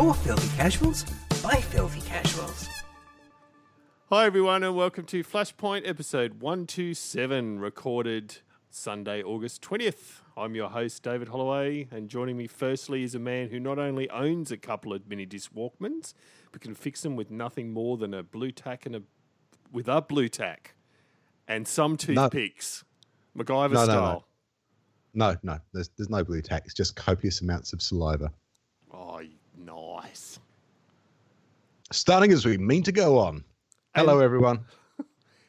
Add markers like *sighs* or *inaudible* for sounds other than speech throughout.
podcast for filthy casuals by filthy casuals. Hi, everyone, and welcome to Flashpoint episode 127, recorded Sunday, August 20th. I'm your host, David Holloway, and joining me firstly is a man who not only owns a couple of mini disc Walkmans, but can fix them with nothing more than a Blu Tack and a with a Blu Tack and some toothpicks. MacGyver No, no, no. style. No, no, there's there's no Blu Tack. It's just copious amounts of saliva. Oh, nice. Starting as we mean to go on. Hello, And- everyone. *laughs*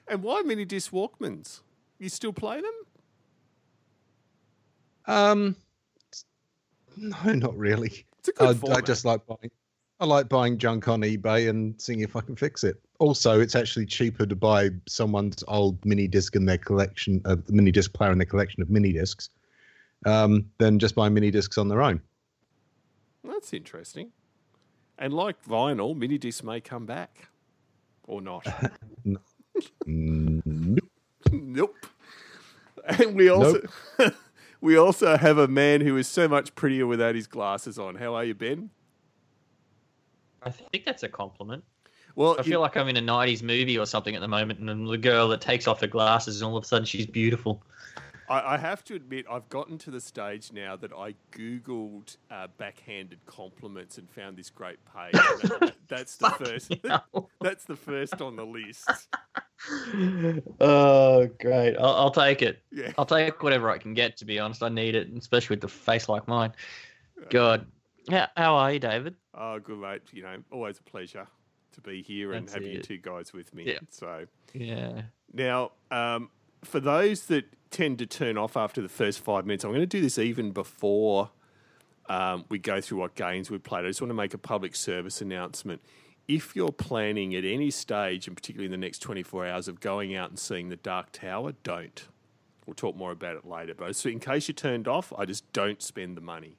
And why mini disc Walkmans? You still play them? Um, no, not really. It's a good I, I just like buying. I like buying junk on eBay and seeing if I can fix it. Also, it's actually cheaper to buy someone's old mini disc in their collection, uh, the mini disc player in their collection of mini discs, um, than just buying mini discs on their own. That's interesting. And like vinyl, mini discs may come back. Or not. *laughs* Nope. *laughs* nope. And we also *laughs* we also have a man who is so much prettier without his glasses on. How are you, Ben? I think that's a compliment. Well, I feel like I'm in a 90s movie or something at the moment, and then the girl that takes off her glasses, and all of a sudden she's beautiful. I, I have to admit, I've gotten to the stage now that I googled uh, backhanded compliments and found this great page. That- *laughs* that's the first. *laughs* That's the first on the list. oh, great. I'll, I'll take it. Yeah. I'll take whatever I can get, to be honest. I need it, especially with the face like mine. God. How, how are you, David? Oh, good mate. You know, always a pleasure to be here and That's have you two guys with me. Yeah. So Yeah. now, um, for those that tend to turn off after the first five minutes, I'm going to do this even before um, we go through what games we played. I just want to make a public service announcement. If you're planning at any stage, and particularly in the next 24 hours, of going out and seeing the Dark Tower, don't. We'll talk more about it later. But so in case you turned off, I just don't spend the money.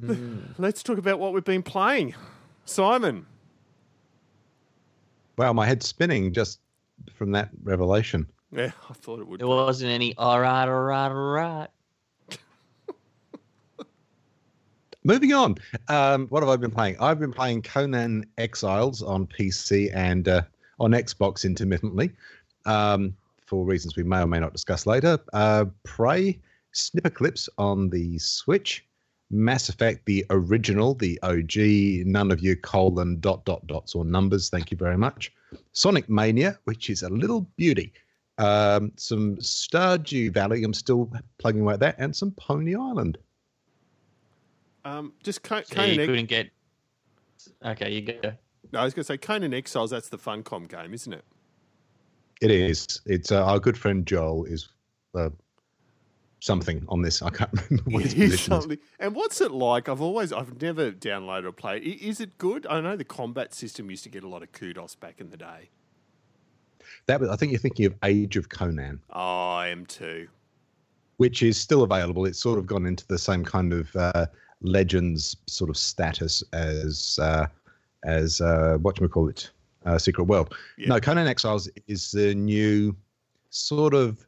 *laughs* Let's talk about what we've been playing. Simon. Wow, my head's spinning just from that revelation. Yeah, I thought it would. There wasn't any, all right, all right, all right. *laughs* Moving on. Um, what have I been playing? I've been playing Conan Exiles on PC and uh, on Xbox intermittently, um, for reasons we may or may not discuss later. Uh, Prey, Snipperclips on the Switch, Mass Effect, the original, the OG, none of you colon dot dot dots or numbers. Thank you very much. Sonic Mania, which is a little beauty. Um, some Stardew Valley, I'm still plugging away at that, and some Pony Island. Um, just Co- So Conan you Ex- couldn't get. Okay, you go. No, I was going to say Conan Exiles. That's the Funcom game, isn't it? It is. It's uh, our good friend Joel is uh, something on this. I can't *laughs* remember what his position is. something- And what's it like? I've always, I've never downloaded or played. Is it good? I know the combat system used to get a lot of kudos back in the day. That was, I think you're thinking of Age of Conan, Oh, I am too. which is still available. It's sort of gone into the same kind of uh, legends sort of status as uh, as uh, what we call it, uh, Secret World. Yeah. No, Conan Exiles is the new sort of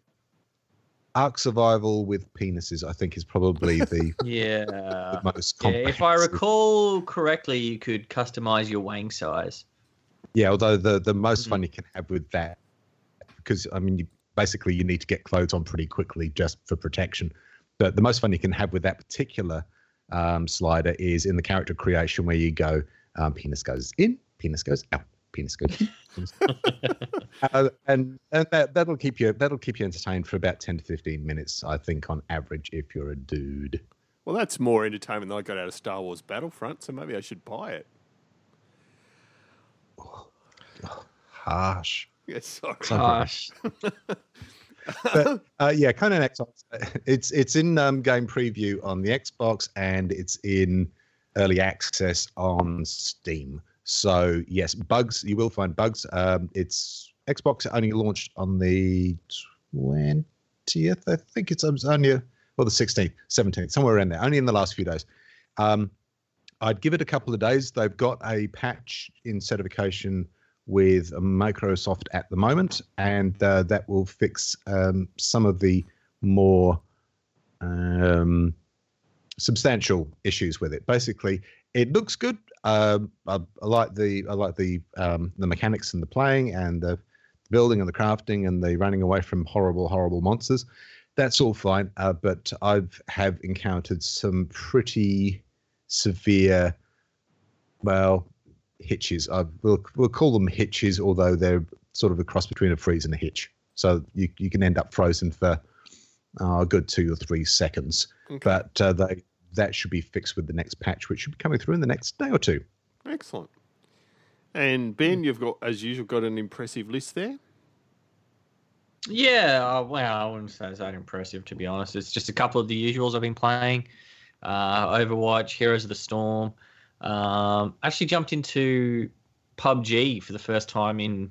ARK survival with penises. I think is probably the, *laughs* Yeah. the most. Yeah, if I recall correctly, you could customize your wang size. Yeah, although the the most Mhm. fun you can have with that, because I mean, you, basically you need to get clothes on pretty quickly just for protection. But the most fun you can have with that particular um, slider is in the character creation where you go, um, penis goes in, penis goes out, penis good. *laughs* uh, and and that that'll keep you that'll keep you entertained for about ten to fifteen minutes, I think, on average, if you're a dude. Well, that's more entertainment than I got out of Star Wars Battlefront, so maybe I should buy it. Harsh. Yeah, sorry. Gosh. *laughs* but uh, yeah, Conan Exiles. It's it's in um, game preview on the Xbox and it's in early access on Steam. So yes, bugs. You will find bugs. Um, it's Xbox only launched on the twentieth. I think it's only well the sixteenth, seventeenth, somewhere around there. Only in the last few days. Um, I'd give it a couple of days. They've got a patch in certification with Microsoft at the moment, and uh, that will fix um, some of the more um, substantial issues with it. Basically, it looks good. Um, I, I like the I like the um, the mechanics and the playing and the building and the crafting and the running away from horrible horrible monsters. That's all fine. Uh, but I've have encountered some pretty severe, well, hitches. I we'll we'll call them hitches, although they're sort of a cross between a freeze and a hitch. So you you can end up frozen for uh, a good two or three seconds. Okay. But uh, they that should be fixed with the next patch, which should be coming through in the next day or two. Excellent. And Ben, you've got, as usual, got an impressive list there. Yeah, uh, well, I wouldn't say it's that impressive to be honest. It's just a couple of the usuals I've been playing. Uh, Overwatch, Heroes of the Storm. Um, actually jumped into PUBG for the first time in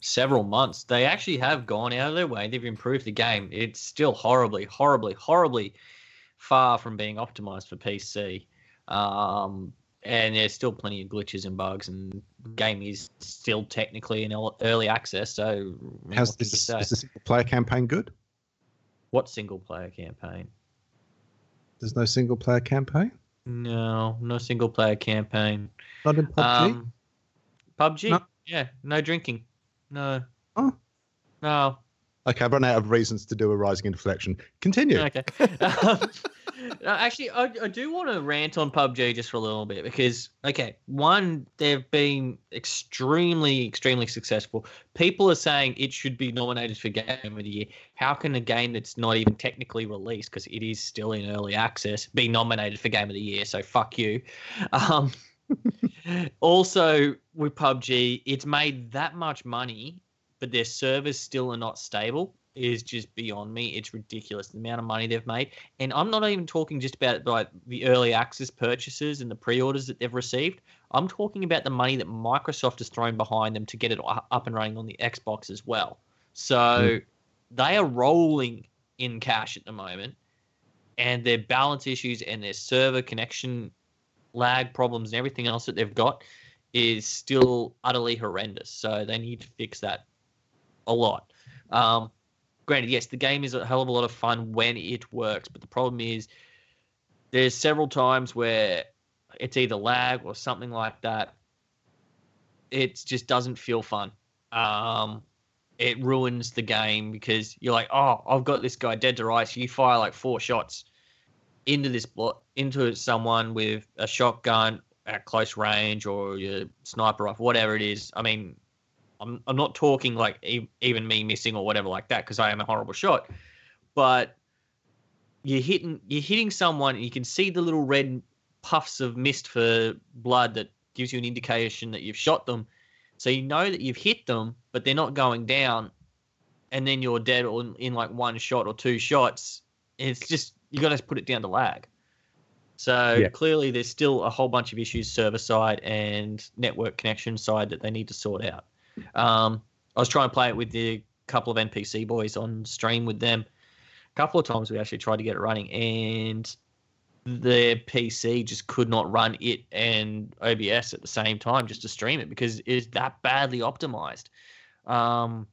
several months. They actually have gone out of their way. They've improved the game. It's still horribly, horribly, horribly far from being optimized for PC. Um, and there's still plenty of glitches and bugs, and the game is still technically in early access. So, How's can is, is the single player campaign good? What single player campaign? There's no single player campaign. No, no single player campaign. Not in PUBG. Um, PUBG? No. Yeah, no drinking. No. Oh. No. okay, I've run out of reasons to do a rising inflection. Continue. Okay. *laughs* actually, I, I do want to rant on PUBG just for a little bit because, okay, one, they've been extremely, extremely successful. People are saying it should be nominated for Game of the Year. How can a game that's not even technically released, because it is still in early access, be nominated for Game of the Year? So fuck you. Um, *laughs* also, with PUBG, it's made that much money, but their servers still are not stable. Is just beyond me. It's ridiculous the amount of money they've made, and I'm not even talking just about like the early access purchases and the pre-orders that they've received. I'm talking about the money that Microsoft has thrown behind them to get it up and running on the Xbox as well. So they are rolling in cash at the moment, and their balance issues and their server connection lag problems and everything else that they've got is still utterly horrendous. So they need to fix that a lot. Um, granted, yes, the game is a hell of a lot of fun when it works, but the problem is there's several times where it's either lag or something like that. It just doesn't feel fun. Um, it ruins the game because you're like, oh, I've got this guy dead to rights. You fire like four shots into this blo- into someone with a shotgun at close range or your sniper rifle, whatever it is. I mean, I'm I'm not talking like e- even me missing or whatever like that because I am a horrible shot, but you're hitting you're hitting someone and you can see the little red puffs of mist for blood that gives you an indication that you've shot them. So you know that you've hit them, but they're not going down, and then you're dead or in, like one shot or two shots. It's just you got to put it down to lag. So Yeah. clearly, there's still a whole bunch of issues server side and network connection side that they need to sort out. Um, I was trying to play it with the couple of NPC boys on stream with them. A couple of times we actually tried to get it running, and their PC just could not run it and OBS at the same time just to stream it because it is that badly optimized. Um,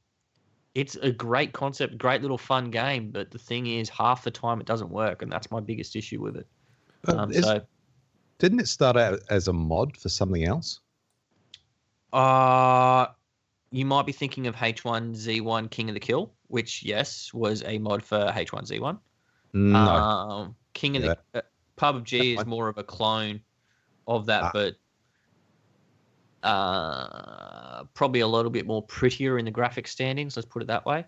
it's a great concept, great little fun game, but the thing is, half the time it doesn't work, and that's my biggest issue with it. Um, is- so, didn't it start out as a mod for something else? uh, you might be thinking of H1Z1 King of the Kill, which yes was a mod for H1Z1. No. Um, King of Yeah, the uh, PUBG is more of a clone of that, Ah. but uh, probably a little bit more prettier in the graphic standings. Let's put it that way.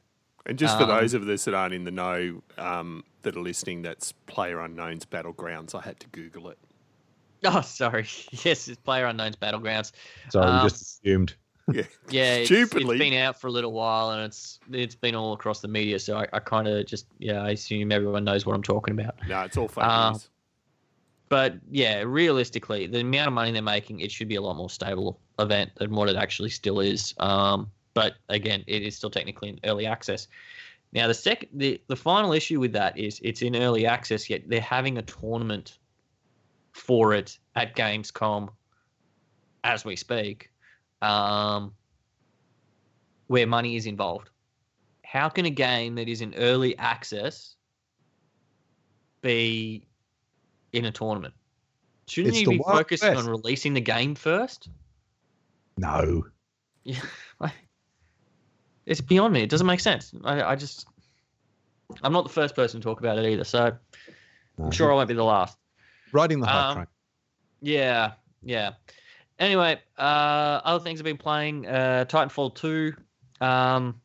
And just for Um, those of us that aren't in the know um, that are listening, that's Player Unknown's Battlegrounds. I had to Google it. *laughs* Oh, sorry. *laughs* Yes, it's Player Unknown's Battlegrounds. Sorry, um, we just assumed. Yeah, *laughs* Yeah, it's, it's Stupidly. been out for a little while, and it's it's been all across the media. So I, I kind of just yeah, I assume everyone knows what I'm talking about. no, it's all fake Uh, news. But yeah, realistically, the amount of money they're making, it should be a lot more stable event than what it actually still is. Um, but again, it is still technically in early access. Now, the second, the, the final issue with that is it's in early access, yet they're having a tournament for it at Gamescom as we speak, um, where money is involved. How can a game that is in early access be in a tournament? Shouldn't It's you be focusing West. on releasing the game first? No. Yeah, *laughs* it's beyond me. It doesn't make sense. I, I just, I'm not the first person to talk about it either, so no. I'm sure I won't be the last. Riding the hype Um, train. Yeah, yeah. Anyway, uh, other things I've been playing: uh, Titanfall two. Um,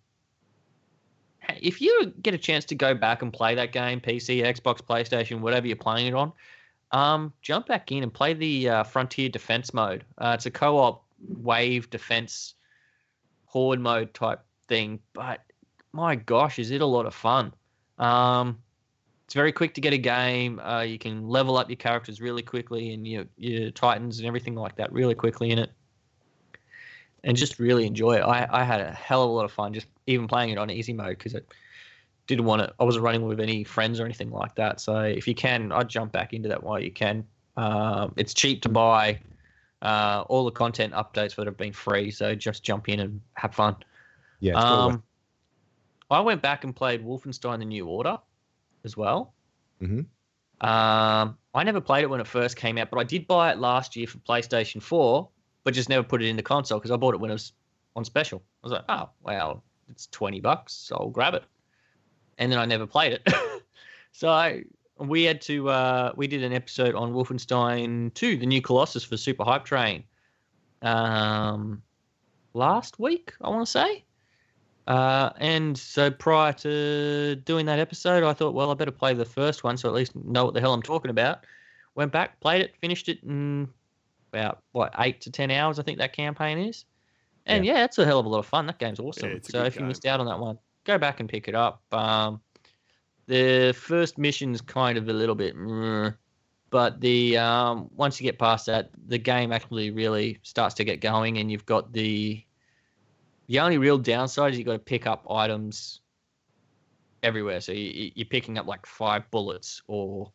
if you get a chance to go back and play that game, PC, Xbox, PlayStation, whatever you're playing it on, um, jump back in and play the uh, Frontier Defense mode. Uh, it's a co-op wave defense horde mode type thing, but my gosh, is it a lot of fun? Um, it's very quick to get a game. Uh, you can level up your characters really quickly and your your titans and everything like that really quickly in it, and just really enjoy it. I, I had a hell of a lot of fun just even playing it on easy mode because I didn't want to. I wasn't running with any friends or anything like that. So if you can, I'd jump back into that while you can. Um, it's cheap to buy. Uh, all the content updates that have been free, so just jump in and have fun. Yeah. It's well worth- Um, I went back and played Wolfenstein: The New Order as well. Mhm. Um, I never played it when it first came out, but I did buy it last year for PlayStation 4, but just never put it in the console because I bought it when it was on special. I was like, oh, wow, it's 20 bucks, so I'll grab it. And then I never played it. *laughs* so I, we had to, uh, we did an episode on Wolfenstein 2, The New Colossus for Super Hype Train um, last week, I want to say. Uh, and so prior to doing that episode, I thought, well, I better play the first one so at least know what the hell I'm talking about. Went back, played it, finished it in about what eight to ten hours, I think that campaign is. And yeah, it's a hell of a lot of fun. That game's awesome. Yeah, so if you missed out on that one, go back and pick it up. Um, the first mission's kind of a little bit, but the um, once you get past that, the game actually really starts to get going, and you've got the the only real downside is you got to pick up items everywhere. So you, you're picking up like five bullets or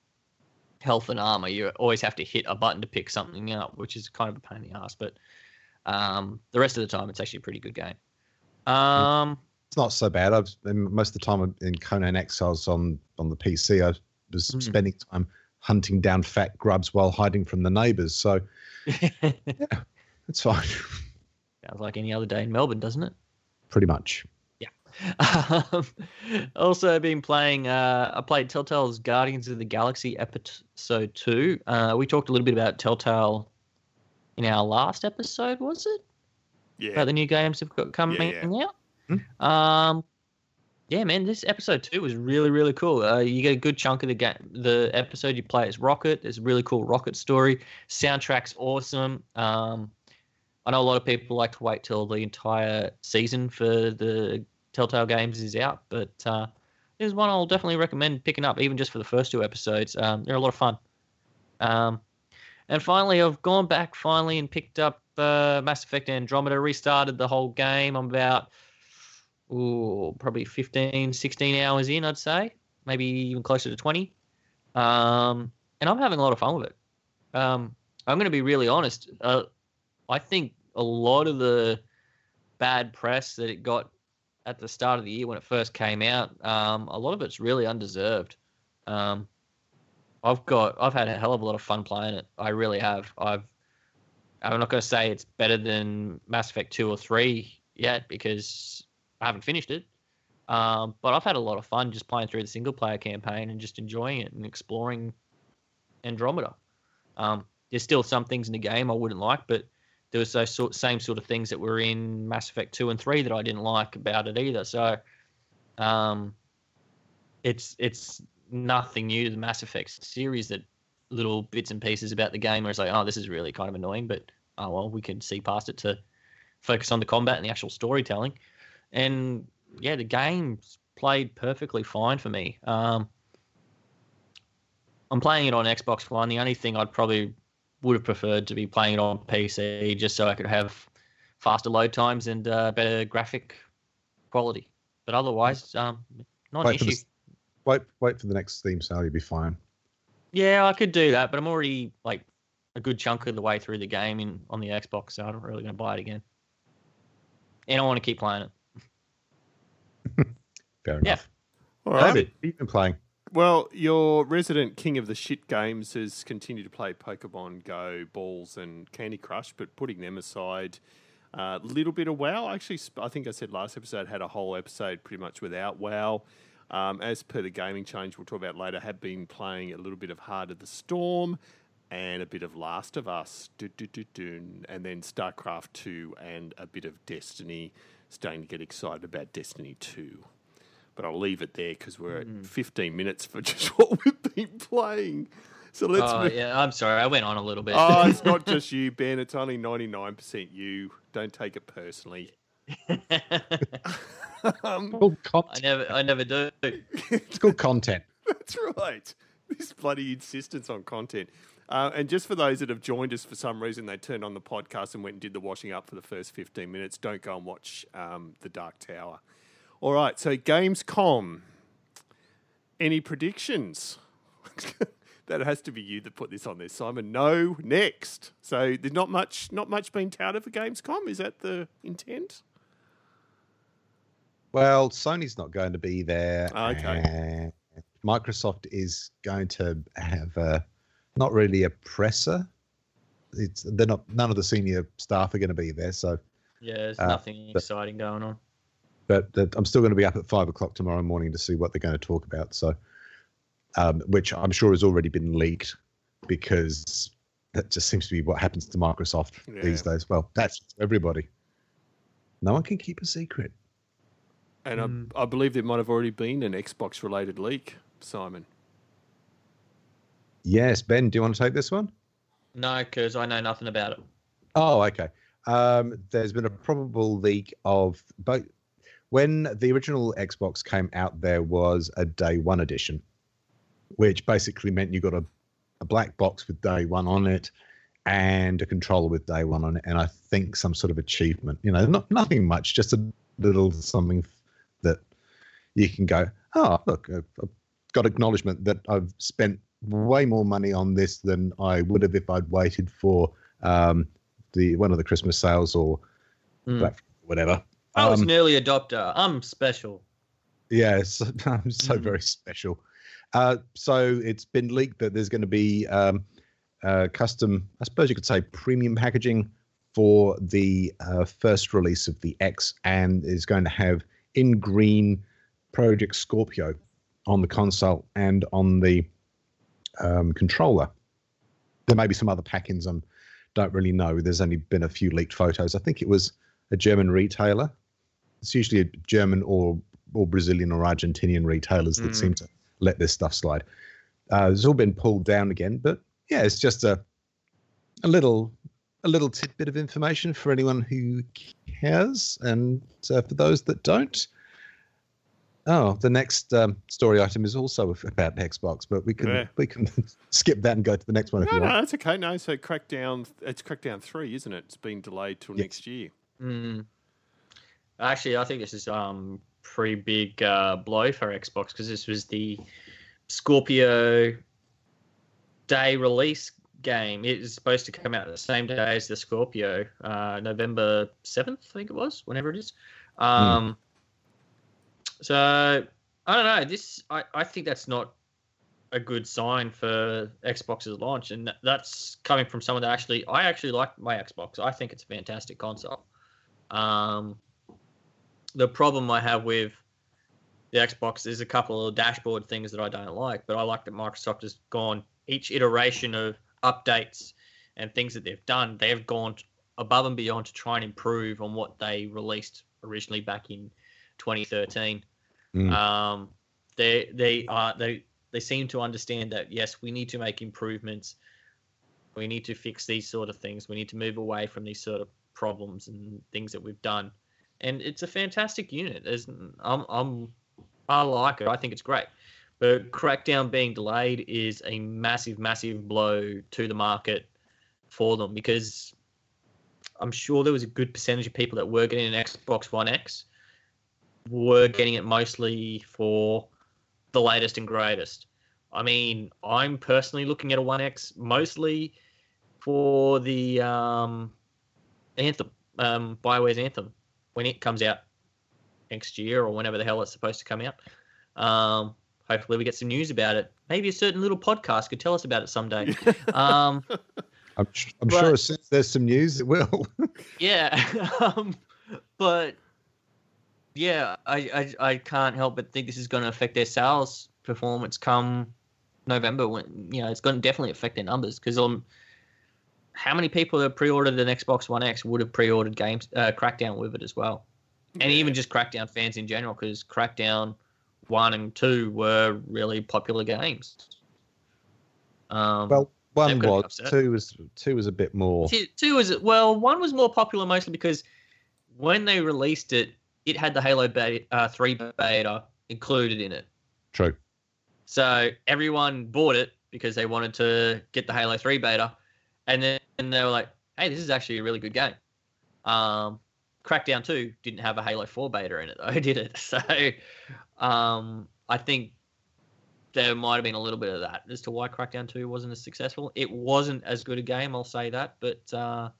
health and armor. You always have to hit a button to pick something up, which is kind of a pain in the ass. But um, the rest of the time, it's actually a pretty good game. Um, it's not so bad. I've most of the time in Conan Exiles on on the PC, I was Mhm. spending time hunting down fat grubs while hiding from the neighbours. So *laughs* it's fine, sounds like any other day in Melbourne, doesn't it? pretty much. *laughs* Um, also been playing. Uh, I played Telltale's Guardians of the Galaxy episode two. Uh, we talked a little bit about Telltale in our last episode, was it? Yeah. About the new games have got coming Yeah, out. Um, yeah, man, this episode two was really really cool. Uh, you get a good chunk of the game. The episode you play as Rocket. It's a really cool Rocket story. Soundtrack's awesome. Um, I know a lot of people like to wait till the entire season for the Telltale games is out, but uh, there's one I'll definitely recommend picking up, even just for the first two episodes. Um, they're a lot of fun. Um, and finally, I've gone back finally and picked up uh, Mass Effect Andromeda, restarted the whole game. I'm about, ooh, probably 15, 16 hours in, I'd say, maybe even closer to 20. Um, and I'm having a lot of fun with it. Um, I'm going to be really honest. Uh, I think a lot of the bad press that it got at the start of the year when it first came out, um, a lot of it's really undeserved. Um, I've got, I've had a hell of a lot of fun playing it. I really have. I've, I'm not going to say it's better than Mass Effect two or three yet because I haven't finished it. Um, but I've had a lot of fun just playing through the single player campaign and just enjoying it and exploring Andromeda. Um, there's still some things in the game I wouldn't like, but there was those sort, same sort of things that were in Mass Effect two and three that I didn't like about it either. So, um, it's it's nothing new to the Mass Effect series. That little bits and pieces about the game where it's like, oh, this is really kind of annoying, but oh well, we can see past it to focus on the combat and the actual storytelling. And yeah, the game's played perfectly fine for me. Um, I'm playing it on Xbox One. The only thing I'd probably would have preferred to be playing it on PC just so I could have faster load times and uh, better graphic quality. But otherwise, um, not an Wait for, issue. the, wait, wait for the next Steam sale. You'll be fine. Yeah, I could do that, but I'm already like a good chunk of the way through the game in on the Xbox, so I'm not really going to buy it again. And I want to keep playing it. *laughs* Fair Yeah. enough. All David, right. what have you been playing? Well, your resident king of the shit games has continued to play Pokemon Go, Balls, and Candy Crush, but putting them aside, a little bit of WoW. Actually, I think I said last episode had a whole episode pretty much without WoW. Um, as per the gaming change we'll talk about later, have been playing a little bit of Heart of the Storm and a bit of Last of Us, and then StarCraft 2 and a bit of Destiny. Starting to get excited about Destiny 2. But I'll leave it there because we're at 15 minutes for *laughs* just what we've been playing. So let's Oh, move. yeah, I'm sorry. I went on a little bit. Oh, it's not just *laughs* you, Ben. It's only 99% you. Don't take it personally. *laughs* Um, It's called, I never, I never do. it's called content. That's right. This bloody insistence on content. Uh, and just for those that have joined us for some reason, they turned on the podcast and went and did the washing up for the first 15 minutes. Don't go and watch um, The Dark Tower. All right, so Gamescom. Any predictions? *laughs* that has to be you that put this on there, Simon. No, next. So there's not much, not much being touted for Gamescom. Is that the intent? Well, Sony's not going to be there. Okay. Microsoft is going to have a, not really a presser. It's they're not. None of the senior staff are going to be there. So, Yeah, there's Uh, nothing but- exciting going on. But that- I'm still going to be up at five o'clock tomorrow morning to see what they're going to talk about. So, um, which I'm sure has already been leaked because that just seems to be what happens to Microsoft these days. Well, that's everybody. No one can keep a secret. And Mm. I, I believe there might have already been an Xbox related leak, Simon. Yes, Ben, do you want to take this one? No, because I know nothing about it. Oh, okay. Um, there's been a probable leak of both. When the original Xbox came out, there was a day one edition, which basically meant you got a, a black box with day one on it and a controller with day one on it, and I think some sort of achievement. You know, not nothing much, just a little something that you can go, oh, look, I've I've got acknowledgement that I've spent way more money on this than I would have if I'd waited for um, the one of the Christmas sales or Mm. Whatever. I was Um, an early adopter. I'm special. Yeah, it's, *laughs* I'm so Mhm. very special. Uh, so it's been leaked that there's going to be um, uh, custom, I suppose you could say, premium packaging for the uh, first release of the X, and is going to have in green Project Scorpio on the console and on the um, controller. There may be some other pack-ins. I don't really know. There's only been a few leaked photos. I think it was a German retailer. It's usually a German or or Brazilian or Argentinian retailers that Mm. seem to let this stuff slide. Uh, it's all been pulled down again, but yeah, it's just a a little a little tidbit of information for anyone who cares, and uh, for those that don't. Oh, the next um, story item is also about Xbox, but we can Yeah. we can *laughs* skip that and go to the next one if you no, want. that's okay. No, so Crackdown, it's Crackdown 3, isn't it? It's been delayed till Yes. next year. Mm. Actually, I think this is um pretty big uh, blow for Xbox because this was the Scorpio Day release game. It is supposed to come out the same day as the Scorpio, uh, November seventh, I think it was, whenever it is. Um, So I don't know. This I, I think that's not a good sign for Xbox's launch, and that's coming from someone that actually I actually like my Xbox. I think it's a fantastic console. Um, the problem I have with the Xbox is a couple of dashboard things that I don't like, but I like that Microsoft has gone each iteration of updates and things that they've done, they've gone above and beyond to try and improve on what they released originally back in 2013. Mm. Um, they they are they they seem to understand that yes, we need to make improvements. We need to fix these sort of things. We need to move away from these sort of problems and things that we've done. And it's a fantastic unit. There's, I'm, I'm, I like it. I think it's great. But Crackdown being delayed is a massive, massive blow to the market for them because I'm sure there was a good percentage of people that were getting an Xbox One X were getting it mostly for the latest and greatest. I mean, I'm personally looking at a One X mostly for the um, Anthem, um, Bioware's Anthem, when it comes out next year or whenever the hell it's supposed to come out. Um, hopefully we get some news about it. Maybe a certain little podcast could tell us about it someday. um, *laughs* I'm, I'm But- sure as soon as there's some news, it will. *laughs* yeah, *laughs* um, but yeah, I, I I can't help but think this is going to affect their sales performance come November. When you know it's going to definitely affect their numbers because um, how many people that pre-ordered an Xbox One X would have pre-ordered games uh, Crackdown with it as well, and even just Crackdown fans in general because Crackdown one and two were really popular games. Um, well, one was, two was, two was a bit more. Two, two was well, one was more popular mostly because when they released it, it had the Halo beta, uh, three beta included in it. True. So everyone bought it because they wanted to get the Halo three beta, and then and they were like, "Hey, this is actually a really good game." Um, Crackdown two didn't have a Halo four beta in it though, *laughs* did it? So um, I think there might have been a little bit of that as to why Crackdown 2 wasn't as successful. It wasn't as good a game, I'll say that, but uh,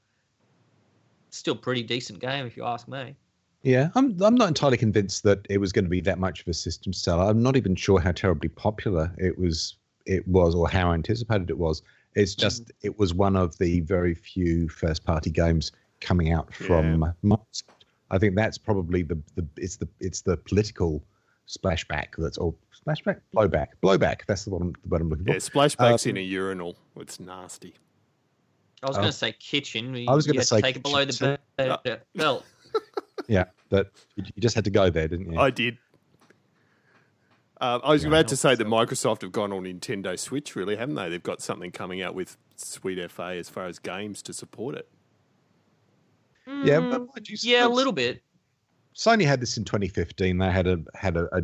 still pretty decent game if you ask me. Yeah, I'm I'm not entirely convinced that it was going to be that much of a system seller. I'm not even sure how terribly popular it was it was or how anticipated it was. It's just it was one of the very few first party games coming out from Microsoft. I think that's probably the, the it's the it's the political splashback that's all splashback blowback blowback that's the one I'm, the word I'm looking for. Yeah, splashbacks Um, in a urinal. It's nasty. I was Oh. going to say kitchen. You- I was gonna say take it below the kitchen be- be- belt. Yeah, that you you just had to go there, didn't you? I did. Um, I was Yeah, about to say that. Microsoft have gone on Nintendo Switch, really, haven't they? They've got something coming out with Sweet FA as far as games to support it. yeah, Mm, but you, yeah, a little bit. Sony had this in 2015. They had a had a, a,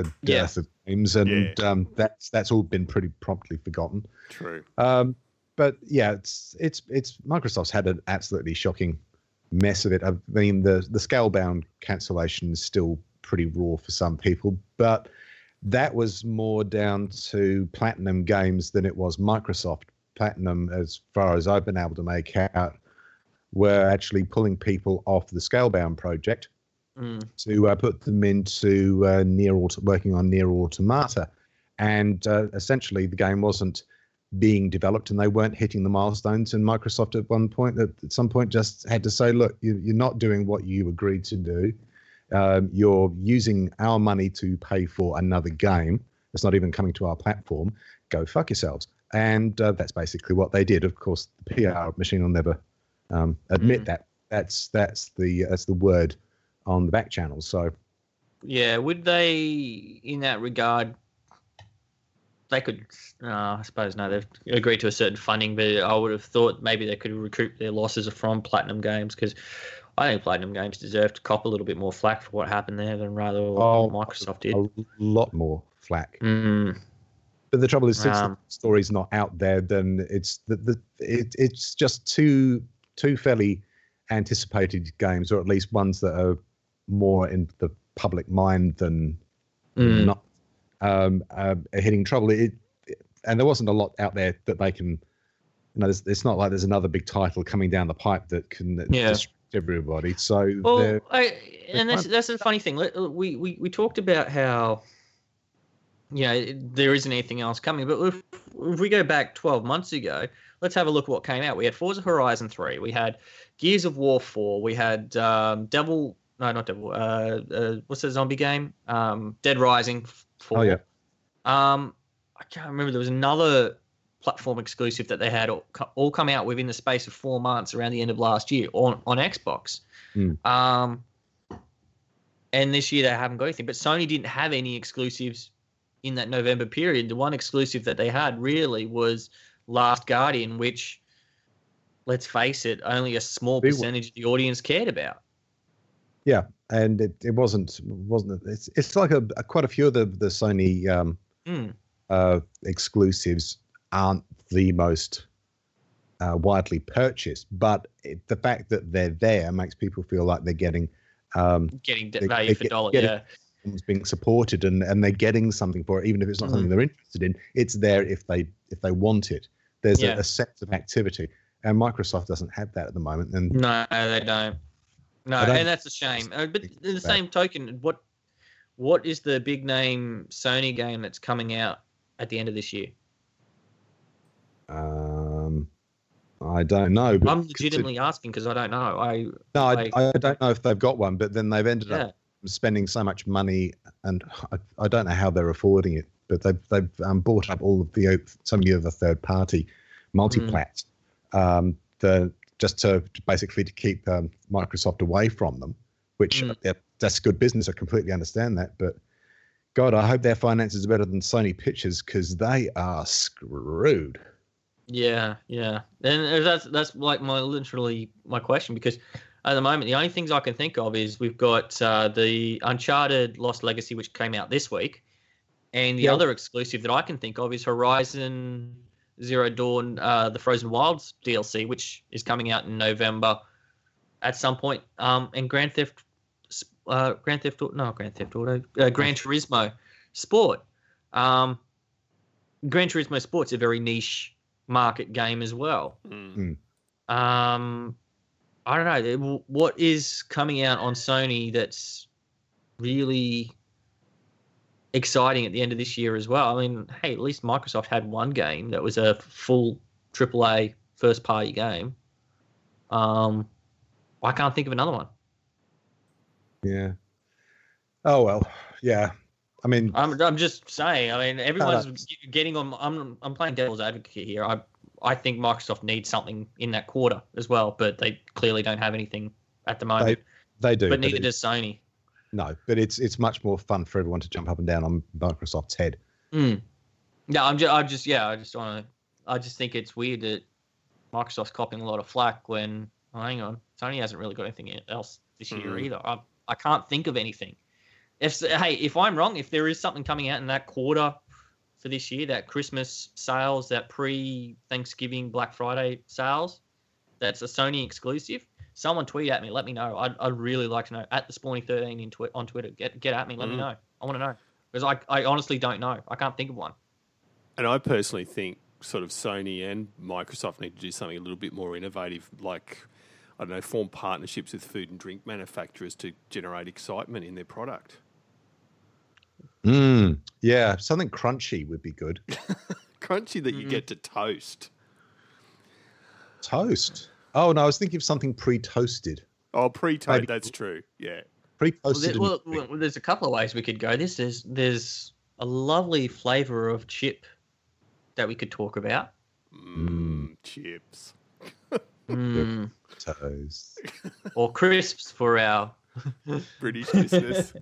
a Yeah. of games, and Yeah. um, that's that's all been pretty promptly forgotten. True. Um, but yeah, it's it's it's Microsoft's had an absolutely shocking mess of it. I mean, the the Scalebound cancellation is still pretty raw for some people, but that was more down to Platinum Games than it was Microsoft. Platinum, as far as I've been able to make out, were actually pulling people off the Scalebound project Mm. to uh, put them into uh, near auto, working on NieR Automata, and uh, essentially the game wasn't being developed and they weren't hitting the milestones. And Microsoft at one point, at, at some point, just had to say, "Look, you're not doing what you agreed to do. Um, you're using our money to pay for another game that's not even coming to our platform. Go fuck yourselves." And uh, that's basically what they did. Of course, the PR machine will never um, admit Mm. that. That's that's the that's the word on the back channels. So Yeah, would they, in that regard, they could, uh, I suppose, no, they've agreed to a certain funding, but I would have thought maybe they could recoup their losses from Platinum Games because I think Platinum Games deserve to cop a little bit more flack for what happened there than rather Oh, Microsoft did. a lot more flack. Mm, But the trouble is, since Um, the story's not out there, then it's the, the it, it's just two two fairly anticipated games, or at least ones that are more in the public mind than mm. not um, uh, hitting trouble. It, and there wasn't a lot out there that they can. You know, there's, it's not like there's another big title coming down the pipe that can Yeah. distract everybody. So Well, they're- I, and that's that's the funny thing. We, we we talked about how, you know, there isn't anything else coming. But if, if we go back twelve months ago, let's have a look at what came out. We had Forza Horizon three. We had Gears of War four. We had um, Devil. No, not Devil. Uh, uh, what's the zombie game? Um, Dead Rising four. Oh, yeah. Um, I can't remember. There was another platform exclusive that they had all, all come out within the space of four months around the end of last year on on Xbox. Mm. Um, and this year they haven't got anything. But Sony didn't have any exclusives in that November period. The one exclusive that they had really was Last Guardian, which, let's face it, only a small percentage of the audience cared about. Yeah, and it, it wasn't wasn't it's it's like a, a quite a few of the the Sony um, Mm. uh, exclusives aren't the most uh, widely purchased, but it, the fact that they're there makes people feel like they're getting um, Getting They- value for get- dollar, get it. yeah. things being supported and, and they're getting something for it, even if it's not Mhm. something they're interested in. It's there if they if they want it. There's Yeah. a, a sense of activity, and Microsoft doesn't have that at the moment. And No, they don't. No, don't and that's a shame. Uh, but in the same token, what what is the big name Sony game that's coming out at the end of this year? Um, I don't know. But I'm legitimately asking because I don't know. I No, I, like- I don't know if they've got one, but then they've ended yeah. up spending so much money, and I, I don't know how they're affording it, but they've they've um, bought up all of the some of the third party multiplats, um, the just to basically to keep um, Microsoft away from them, which Mm. yeah, that's good business. I completely understand that, but God, I hope their finances are better than Sony Pictures because they are screwed. Yeah, yeah, and that's that's like my literally my question because at the moment the only things I can think of is we've got uh, the Uncharted Lost Legacy which came out this week, and the Yeah. other exclusive that I can think of is Horizon Zero Dawn, uh, the Frozen Wilds DLC which is coming out in November at some point, um, and Grand Theft, uh, Grand Theft Auto, no Grand Theft Auto, uh, Gran Turismo Sport. Um, Gran Turismo Sport's a very niche market game as well. Mm. Um, I don't know what is coming out on Sony that's really exciting at the end of this year as well. I mean, hey, at least Microsoft had one game that was a full AAA first party game. Um, I can't think of another one. Yeah. Oh well. Yeah. I mean, I'm, I'm just saying. I mean, everyone's getting on. I'm I'm playing devil's advocate here. I I think Microsoft needs something in that quarter as well, but they clearly don't have anything at the moment. they do. but neither it- does Sony. No, but it's it's much more fun for everyone to jump up and down on Microsoft's head. Mm. Yeah, I'm just, I just, yeah, I just want to, I just think it's weird that Microsoft's copying a lot of flack when, oh, hang on, Sony hasn't really got anything else this year Mhm. either. I, I can't think of anything. If hey, if I'm wrong, if there is something coming out in that quarter for this year, that Christmas sales, that pre-Thanksgiving Black Friday sales, that's a Sony exclusive. Someone tweet at me, let me know. I'd, I'd really like to know. At the Spawny13 in twi- on Twitter, get get at me, let me Mhm. know. I want to know because I, I honestly don't know. I can't think of one. And I personally think sort of Sony and Microsoft need to do something a little bit more innovative, like I don't know, form partnerships with food and drink manufacturers to generate excitement in their product. Mm, yeah, something crunchy would be good. *laughs* Crunchy that you Mhm. get to toast. Toast. Oh no, I was thinking of something pre-toasted. Oh, pre-toasted. That's true. Yeah. Pre-toasted. there, well, well, there's a couple of ways we could go. This there's there's a lovely flavor of chip that we could talk about. Mm, Chips. *laughs* Mm, toast. or crisps for our *laughs* British business.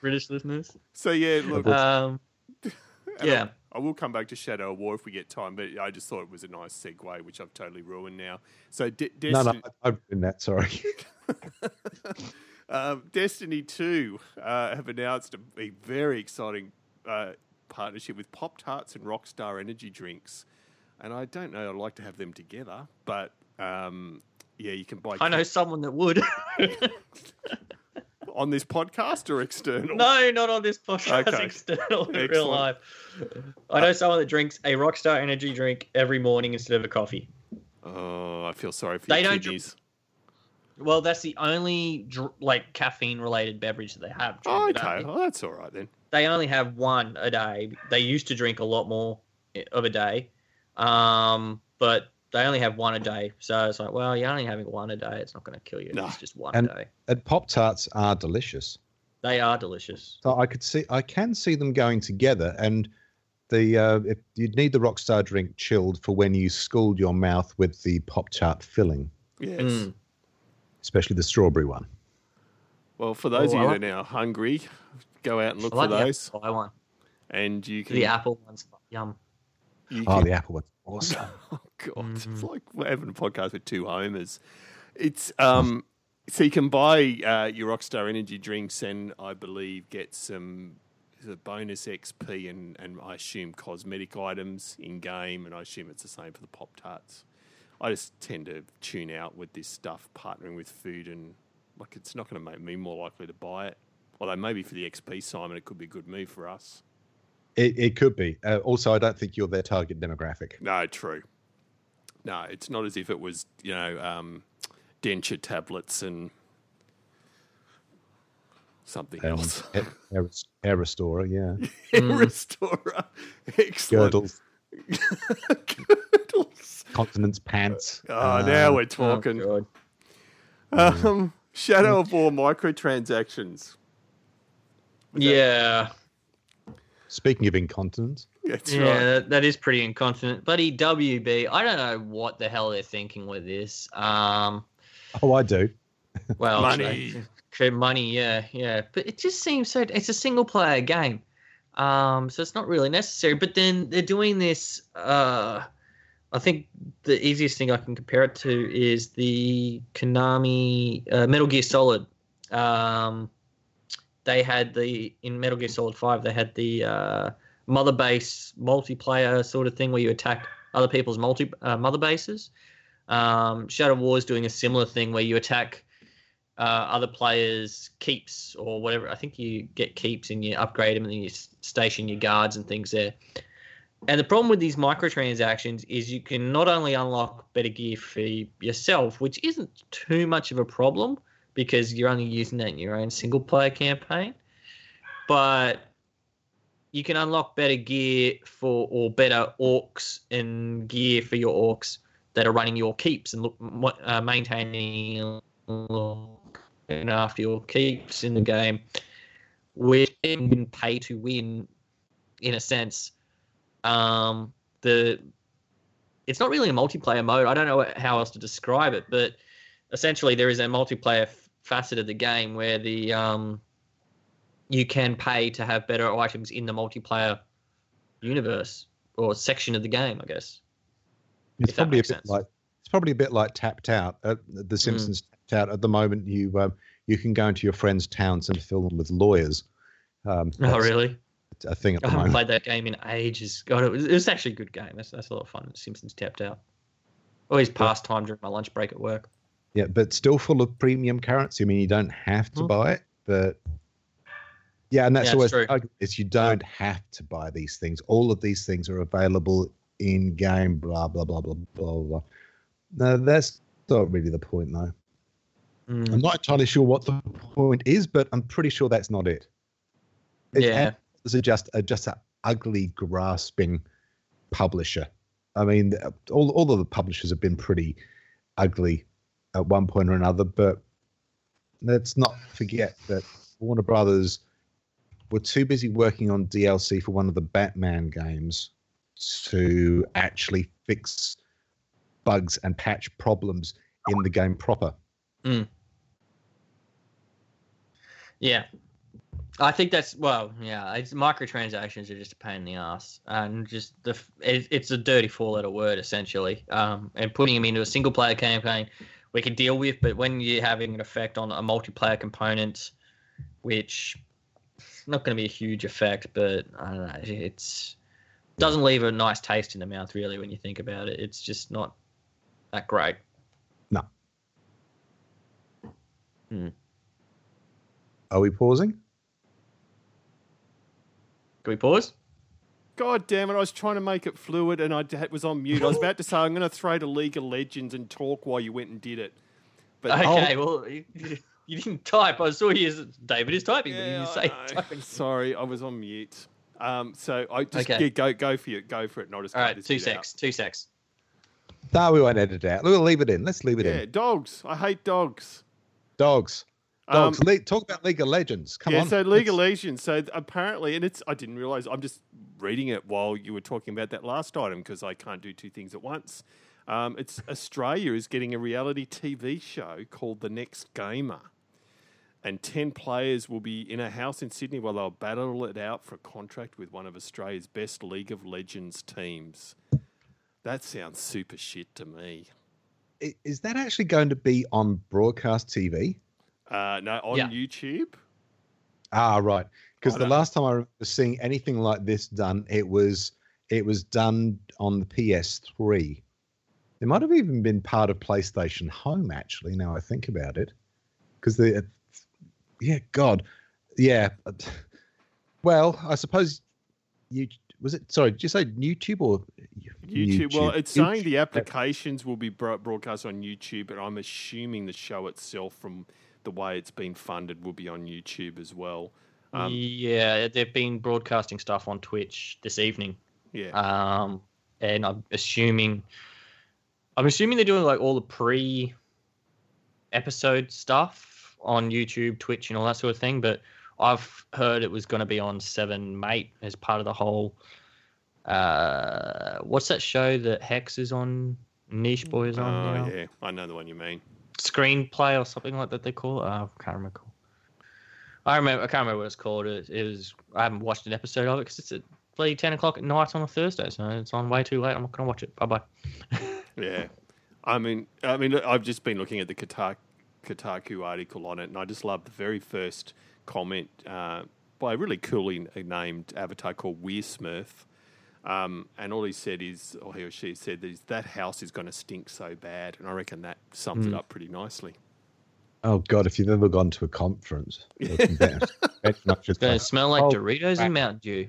British listeners. So yeah, look. Um, *laughs* yeah. I, I will come back to Shadow of War if we get time, but I just thought it was a nice segue, which I've totally ruined now. So De- No, Destiny, no, I've been that. Sorry. *laughs* um, Destiny Two uh, have announced a, a very exciting uh, partnership with Pop Tarts and Rockstar Energy Drinks, and I don't know. I'd like to have them together, but um, yeah, you can buy. I know someone that would. *laughs* on this podcast or external. no, not on this podcast. Okay. External in Excellent. real life. I know someone that drinks a Rockstar energy drink every morning instead of a coffee. Oh, I feel sorry for They your don't dr- Well, that's the only dr- like caffeine related beverage that they have. Oh, okay, well that's all right then. they only have one a day. They used to drink a lot more of a day, um, but they only have one a day. So it's like, well, you're only having one a day. It's not going to kill you. No. It's just one And- a day. and Pop Tarts are delicious. They are delicious. So I could see, I can see them going together. And the uh, if you'd need the Rockstar drink chilled for when you scald your mouth with the Pop Tart filling, Yes. Mm. especially the strawberry one. Well, for those Oh, of you like- that are now hungry, go out and look I like for the those, apple pie one. and you can. The apple one's yum. you Oh, can- the apple one's awesome. *laughs* Oh god, it's Mhm. like we're having a podcast with two homers. It's um, so you can buy uh, your Rockstar Energy drinks, and I believe get some the bonus XP and and I assume cosmetic items in game, and I assume it's the same for the Pop Tarts. I just tend to tune out with this stuff, partnering with food, and like it's not going to make me more likely to buy it. Although maybe for the XP, Simon, it could be a good move for us. It, it could be. Uh, also, I don't think you're their target demographic. No, true. No, it's not as if it was, you know, um, denture tablets and something Um, else. hair, hair, hair restorer, yeah. *laughs* Hair Mm. restorer. Excellent. Girdles, *laughs* Girdles. continence pants. Oh, now Uh, we're talking. Oh, God. um, Shadow of War microtransactions. Was that- Yeah. Speaking of incontinence, That's yeah, right. that, that is pretty incontinent. Bloody WB, I don't know what the hell they're thinking with this. Um, oh, I do. well, Money. okay, okay, money, yeah, yeah. But it just seems so. It's a single player game, um, so it's not really necessary. But then they're doing this. Uh, I think the easiest thing I can compare it to is the Konami uh, Metal Gear Solid. Um, they had the in Metal Gear Solid Five. They had the uh, mother base multiplayer sort of thing where you attack other people's multi uh, mother bases. Um, Shadow War is doing a similar thing where you attack uh, other players' keeps or whatever. I think you get keeps and you upgrade them and then you station your guards and things there. And the problem with these microtransactions is you can not only unlock better gear for yourself, which isn't too much of a problem because you're only using that in your own single player campaign, but you can unlock better gear for or better orcs and gear for your orcs that are running your keeps and look, uh, maintaining looking after your keeps in the game, which can pay to win, in a sense. Um, the it's not really a multiplayer mode. I don't know how else to describe it, but essentially there is a multiplayer facet of the game where the um, you can pay to have better items in the multiplayer universe or section of the game, I guess. It's probably a bit sense. like it's probably a bit like tapped out. Uh, the Simpsons tapped out at the moment. You um, you can go into your friends' towns and fill them with lawyers. Um, Oh, really? A thing at *laughs* I haven't moment. played that game in ages. God, it was, it was actually a good game. That's, that's a lot of fun. Simpsons tapped out. Always pastime during my lunch break at work. Yeah, but still full of premium currency. I mean, you don't have to Hmm. buy it, but yeah, and that's Yeah, it's always is you don't have to buy these things. All of these things are available in game. Blah blah blah blah blah blah. No, that's not really the point, though. Mm. I'm not entirely sure what the point is, but I'm pretty sure that's not it. It- Yeah. Is just a, just an ugly, grasping publisher. I mean, all all of the publishers have been pretty ugly at one point or another, but let's not forget that Warner Brothers were too busy working on DLC for one of the Batman games to actually fix bugs and patch problems in the game proper. Yeah. I think that's well, yeah. It's microtransactions are just a pain in the ass, and just the it, it's a dirty four-letter word essentially. Um, and putting them into a single-player campaign, we can deal with, but when you're having an effect on a multiplayer component, which not going to be a huge effect, but I don't know, it's doesn't leave a nice taste in the mouth really when you think about it. It's just not that great. No. Hmm. Are we pausing? Can we pause? God damn it! I was trying to make it fluid, and I was on mute. I was about to say I'm going to throw to League of Legends and talk while you went and did it. But Okay, well, you, you didn't type. I saw you. David is typing, but you didn't say know. typing. Sorry, I was on mute. Um, so I just Okay. yeah, go go for it, go for it. Not as All right, two secs, two secs. No, we won't edit it out. We'll leave it in. Let's leave it Yeah, in. dogs. I hate dogs. Dogs. Um, Dogs. Le- talk about League of Legends. Come yeah, on. so League of Legends. So apparently, and it's I didn't realize. I'm just reading it while you were talking about that last item because I can't do two things at once. Um, it's Australia is getting a reality TV show called The Next Gamer, and ten players will be in a house in Sydney while they'll battle it out for a contract with one of Australia's best League of Legends teams. That sounds super shit to me. Is that actually going to be on broadcast TV? Uh, no, on Yeah. YouTube. Ah, right. Because the last time I remember seeing anything like this done, it was it was done on the PS3. It might have even been part of PlayStation Home. Actually, now I think about it, because the uh, yeah, God, yeah. Uh, well, I suppose you was it. Sorry, did you say YouTube or YouTube. Well, YouTube. it's saying the applications will be broadcast on YouTube, but I'm assuming the show itself, from the way it's been funded, will be on YouTube as well. Um, yeah, they've been broadcasting stuff on Twitch this evening. yeah. Um, and I'm assuming, I'm assuming they're doing like all the pre episode stuff on YouTube, Twitch, and all that sort of thing. But I've heard it was going to be on Seven Mate as part of the whole. Uh, what's that show that Hex is on? Niche Boy is on Oh, now. yeah. I know the one you mean. Screenplay or something like that. They call it. Uh, I can't remember. I remember. I can't remember what it's called. It, it was. I haven't watched an episode of it because it's at bloody ten o'clock at night on a Thursday, so it's on way too late. I'm not going to watch it. Bye bye. *laughs* Yeah. I mean, I mean, I've just been looking at the Kotaku, Kotaku article on it, and I just love the very first comment uh, by a really coolly named avatar called Weir Smurf. Um, and all he said is, or he or she said, is that house is going to stink so bad. And I reckon that sums it up pretty nicely. Oh God, if you've ever gone to a conference, you *laughs* can bet- bet much it's It's going like, to smell like oh, Doritos crap. and Mountain Dew.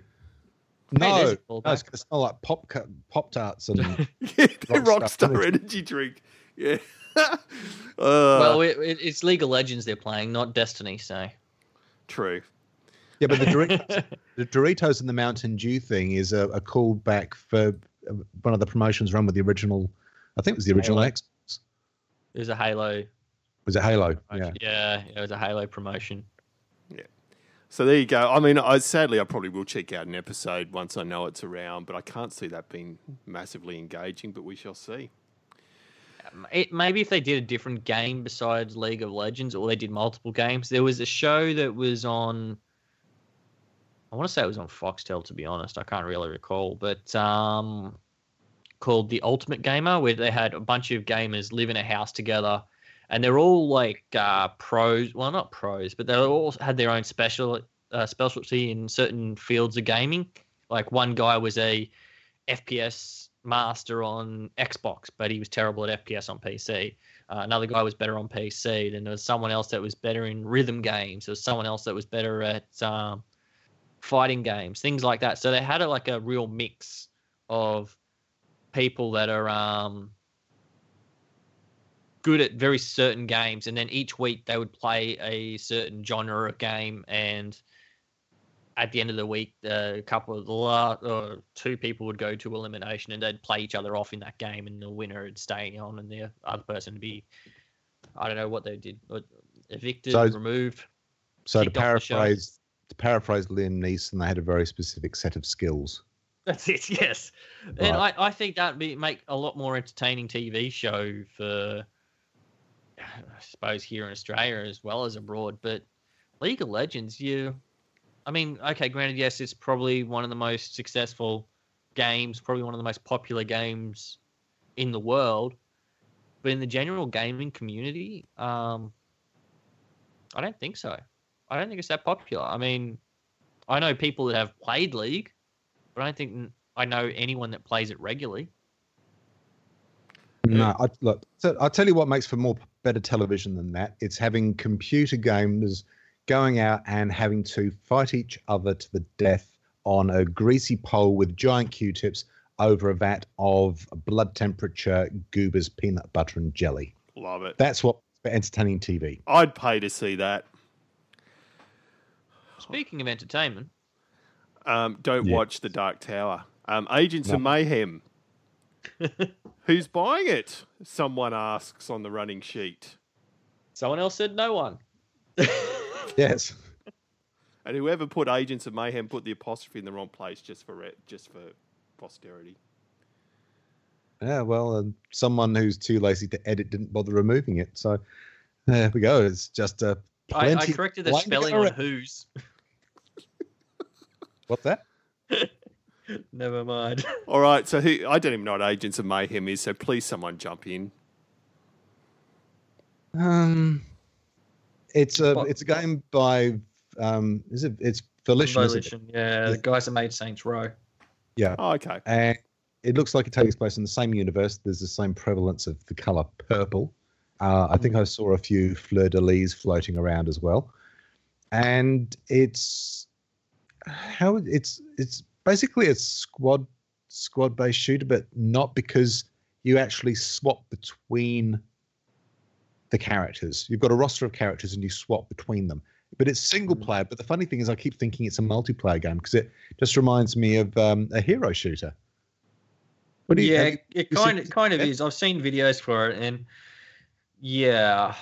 no, there's no, it's going to smell like pop pop tarts and *laughs* Yeah, the Rockstar Rockstar Energy. energy drink. Yeah. *laughs* uh, well, it, it, it's League of Legends they're playing, not Destiny. So true. yeah, but the Doritos, the Doritos and the Mountain Dew thing is a, a callback for uh, one of the promotions run with the original. I think it was the original Halo. X. there's a Halo. Was it Halo? Yeah. yeah, it was a Halo promotion. Yeah. So there you go. I mean, I sadly I probably will check out an episode once I know it's around, but I can't see that being massively engaging. But we shall see. It, maybe if they did a different game besides League of Legends, or they did multiple games. There was a show that was on. I want to say it was on Foxtel. To be honest, I can't really recall, but um, called The Ultimate Gamer, where they had a bunch of gamers live in a house together, and they're all like uh, pros. Well, not pros, but they all had their own special uh, specialty in certain fields of gaming. Like one guy was a FPS master on Xbox, but he was terrible at FPS on PC. Uh, another guy was better on PC. Then there was someone else that was better in rhythm games. There was someone else that was better at um, fighting games, things like that. So they had a, like a real mix of people that are um, good at very certain games, and then each week they would play a certain genre of game and at the end of the week, uh, a couple of the la- uh, two people would go to elimination and they'd play each other off in that game, and the winner would stay on, and the other person would be, I don't know what they did, but evicted, So- removed. So to Kicked off the show. paraphrase, to paraphrase Liam Neeson, they had a very specific set of skills. That's it. *laughs* Yes, and I, I think that'd be make a lot more entertaining TV show for, I *sighs* suppose here in Australia as well as abroad. But League of Legends, you, I mean, okay, granted, yes, it's probably one of the most successful games, probably one of the most popular games in the world. But in the general gaming community, um, I don't think so. I don't think it's that popular. I mean, I know people that have played League, but I don't think I know anyone that plays it regularly. No, I, look. I'll tell you what makes for more better television than that. It's having computer gamers going out and having to fight each other to the death on a greasy pole with giant Q-tips over a vat of blood temperature goobers peanut butter and jelly. Love it. That's what for entertaining TV. I'd pay to see that. Speaking of entertainment, Um, don't Yeah. watch The Dark Tower. Um, Agents of Mayhem. *laughs* Who's buying it? Someone asks on the running sheet. someone else said no one. *laughs* Yes. And whoever put Agents of Mayhem put the apostrophe in the wrong place just for it, just for posterity. Yeah, well, um, someone who's too lazy to edit didn't bother removing it. So there we go. It's just a. I, I corrected the spelling of on it. who's. What's that? *laughs* *laughs* Never mind. *laughs* All right, so who, I don't even know what Agents of Mayhem is, so please someone jump in. Um, it's a What- it's a game by um is it it's Volition, isn't it? Volition, yeah, the guys that made Saints Row. yeah, Oh, okay. and it looks like it takes place in the same universe. There's the same prevalence of the color purple. Uh, I think I saw a few fleur de lis floating around as well, and it's how it's it's basically a squad squad based shooter, but not because you actually swap between the characters. You've got a roster of characters and you swap between them. But it's single Mm. player. But the funny thing is, I keep thinking it's a multiplayer game because it just reminds me of um, a hero shooter. What do you? yeah, you- it kind of kind of is. I've seen videos for it, and yeah,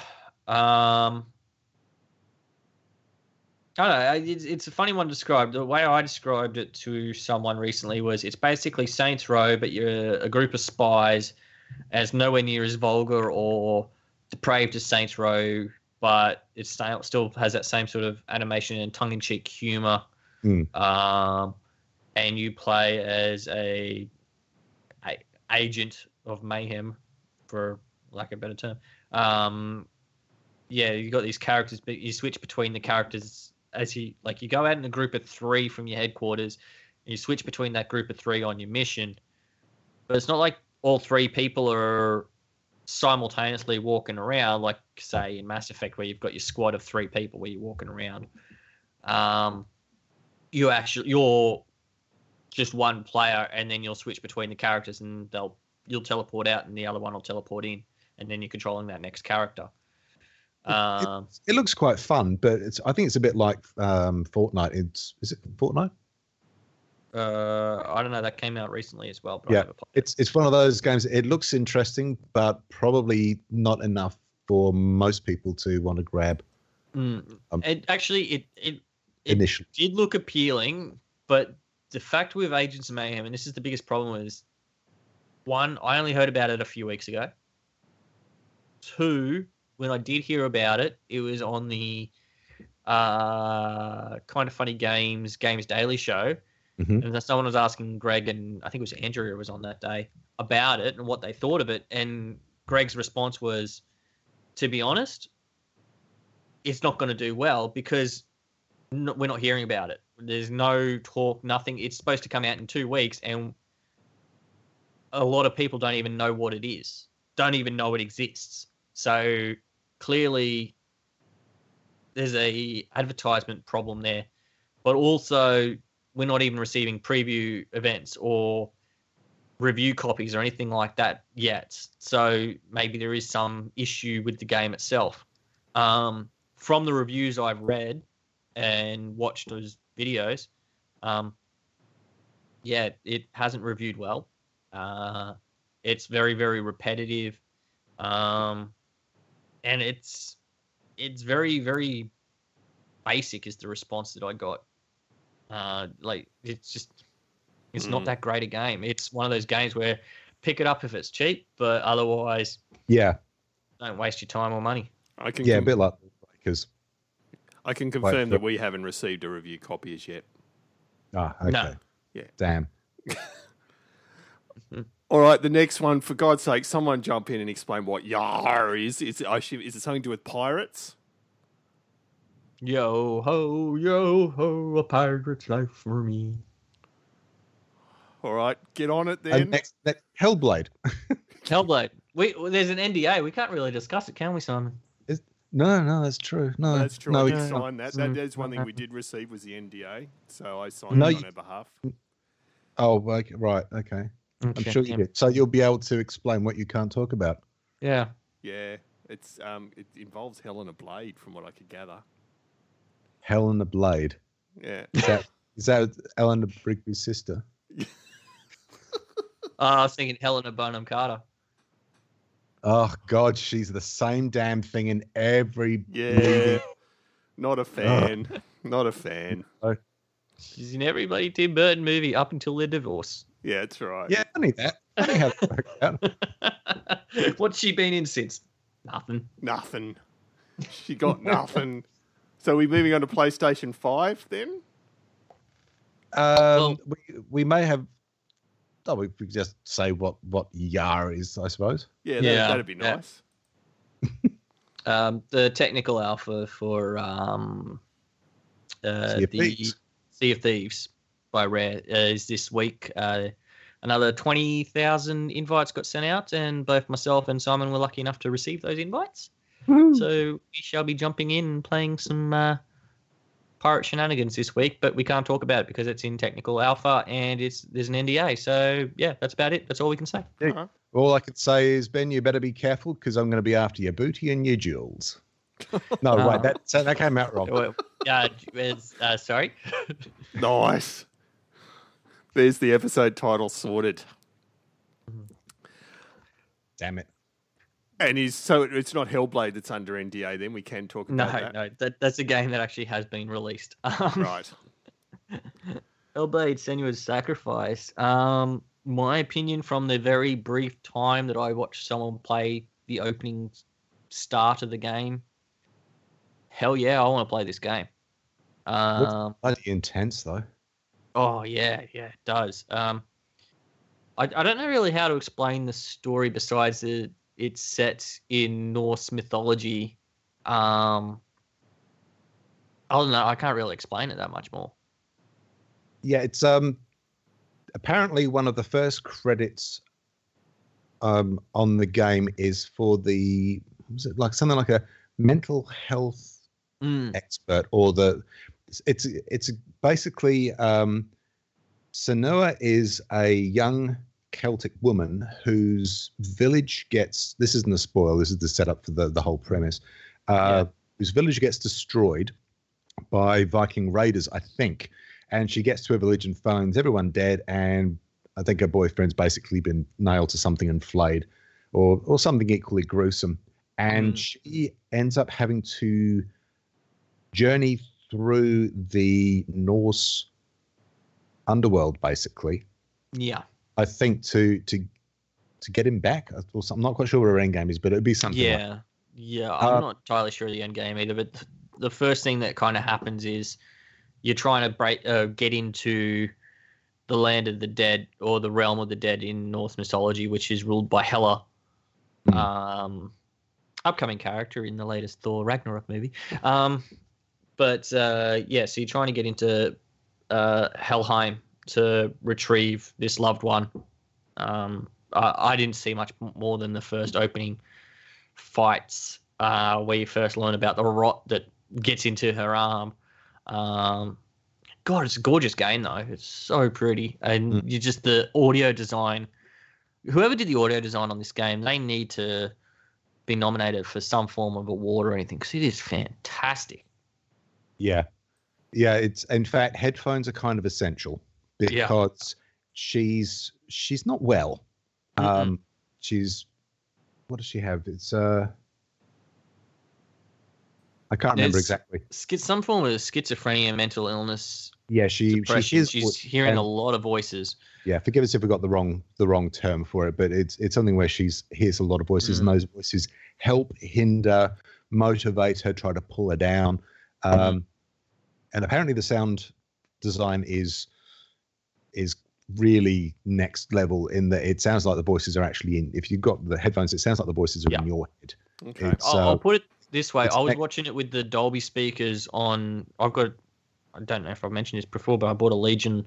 um, I don't know. It's, it's a funny one to describe. The way I described it to someone recently was it's basically Saints Row, but you're a group of spies, as nowhere near as vulgar or depraved as Saints Row, but it still still has that same sort of animation and tongue in cheek humor. Hmm. Um, and you play as a, a agent of mayhem, for lack of a better term. Um, yeah, you got these characters, but you switch between the characters as you like. You go out in a group of three from your headquarters, and you switch between that group of three on your mission. But it's not like all three people are simultaneously walking around, like say in Mass Effect, where you've got your squad of three people where you're walking around. Um, you actually you're just one player, and then you'll switch between the characters, and they'll you'll teleport out, and the other one will teleport in, and then you're controlling that next character. Um, It looks quite fun, but it's. I think it's a bit like um, Fortnite. It's is it Fortnite? uh, I don't know. That came out recently as well, but Yeah, I never played. It's it's one of those games. It looks interesting, but probably not enough for most people to want to grab Mm. Um, it actually it it it initially. did look appealing, but the fact with Agents of Mayhem, and this is the biggest problem, is one, I only heard about it a few weeks ago. Two, when I did hear about it, it was on the uh, Kinda Funny Games games daily show, Mhm. and someone was asking Greg and I think it was Andrea who was on that day about it and what they thought of it, and Greg's response was, to be honest, it's not going to do well because n- we're not hearing about it. There's no talk, nothing. It's supposed to come out in two weeks, and a lot of people don't even know what it is, don't even know it exists. So clearly, there's a advertisement problem there, but also we're not even receiving preview events or review copies or anything like that yet. So maybe there is some issue with the game itself. Um, from the reviews I've read and watched those videos, um, yeah, it hasn't reviewed well. Uh, it's very, very repetitive, um, and it's it's very, very basic. Is the response that I got? Uh, like it's just it's not Mm. that great a game. It's one of those games where pick it up if it's cheap, but otherwise Yeah, don't waste your time or money. I can yeah, a bit like because I can confirm the- that we haven't received a review copy as yet. ah, okay, No. Yeah. damn. *laughs* All right, the next one. For God's sake, someone jump in and explain what Yar is. Is it, assume, is it something to do with pirates? Yo ho, yo ho, a pirate's life for me. All right, get on it And then. next, next, Hellblade. *laughs* Hellblade. We well, there's an NDA. We can't really discuss it, can we, Simon? No, no, that's true. No, That's true. No, we did can't. sign that. that. That is one thing we did receive was the NDA, so I signed No, it you- on her behalf. Oh, okay, right. Okay. I'm Okay, sure you did. So you'll be able to explain what you can't talk about. Yeah. Yeah, it's um, it involves Helena Blade, from what I could gather. Helena Blade. Yeah, Is that is that Eleanor Brigby's sister? Uh, *laughs* I was thinking Helena Bonham Carter. Oh God, she's the same damn thing in every yeah. movie. Not a fan. Not a fan. She's in every bloody Tim Burton movie up until their divorce. Yeah, that's right. Yeah, I knew that. I knew how that worked out. *laughs* *laughs* What's she been in since? Nothing. Nothing. She got *laughs* nothing. So we moving on to PlayStation Five then? Um, we we may have. Oh, we could just say what what Yar is, I suppose. Yeah, that, Yeah, that'd be yeah. nice. Um, the technical alpha for um, uh, Sea the Thieves. Sea of Thieves by Rare uh, is this week. Uh, another 20,000 invites got sent out, and both myself and Simon were lucky enough to receive those invites. So we shall be jumping in and playing some uh, pirate shenanigans this week, but we can't talk about it because it's in technical alpha and it's there's an NDA. So yeah, that's about it. That's all we can say. All I could say is, Ben, you better be careful because I'm going to be after your booty and your jewels. *laughs* No, Oh. wait, that so that came out wrong. Well, uh, *laughs* uh, sorry. *laughs* Nice. There's the episode title sorted. Damn it. And is so it's not Hellblade that's under NDA. Then we can talk No, about that. no, that, that's a game that actually has been released. *laughs* Um, Right. Hellblade Senua's Sacrifice. Um, my opinion from the very brief time that I watched someone play the opening start of the game, hell yeah, I want to play this game. Um, Bloody intense though. Oh yeah, yeah, it does. Um, I, I don't know really how to explain the story besides that it's set in Norse mythology. Um, I don't know. I can't really explain it that much more. Yeah, it's um apparently one of the first credits um on the game is for the was it like something like a mental health Mm, expert or the it's it's basically um Senua is a young Celtic woman whose village gets this isn't a spoil this is the setup for the the whole premise uh whose village gets destroyed by Viking raiders I think. And she gets to her village and finds everyone dead and I think her boyfriend's basically been nailed to something and flayed or or something equally gruesome. And Mm. she ends up having to journey through the Norse underworld, basically. yeah. I think to to to get him back. I'm not quite sure what her end game is, but it'd be something. like- Yeah, yeah. I'm Uh, not entirely sure of the end game either, but the first thing that kind of happens is you're trying to break, uh, get into the land of the dead or the realm of the dead in Norse mythology, which is ruled by Hela, Hmm. um, upcoming character in the latest Thor Ragnarok movie. Um, but uh, yeah, so you're trying to get into uh, Helheim to retrieve this loved one. Um, I, I didn't see much more than the first opening fights uh, where you first learn about the rot that gets into her arm. Um, God, it's a gorgeous game though. It's so pretty, and Mm. you just the audio design. Whoever did the audio design on this game, they need to be nominated for some form of award or anything because it is fantastic. Yeah, yeah. It's in fact headphones are kind of essential Yeah. because she's she's not well. Mm-mm. Um, she's what does she have? It's uh, I can't remember exactly. Schi- some form of schizophrenia, mental illness, Yeah, she she. She's hearing a lot of voices. yeah forgive us if we got the wrong the wrong term for it but it's it's something where she's hears a lot of voices and those voices help hinder motivate her try to pull her down um and apparently the sound design is is really next level in that it sounds like the voices are actually in if you've got the headphones it sounds like the voices are Yeah. in your head Okay. I'll, uh, I'll put it this way: I was next- watching it with the Dolby speakers on. I've got. I don't know if I've mentioned this before, but I bought a Legion,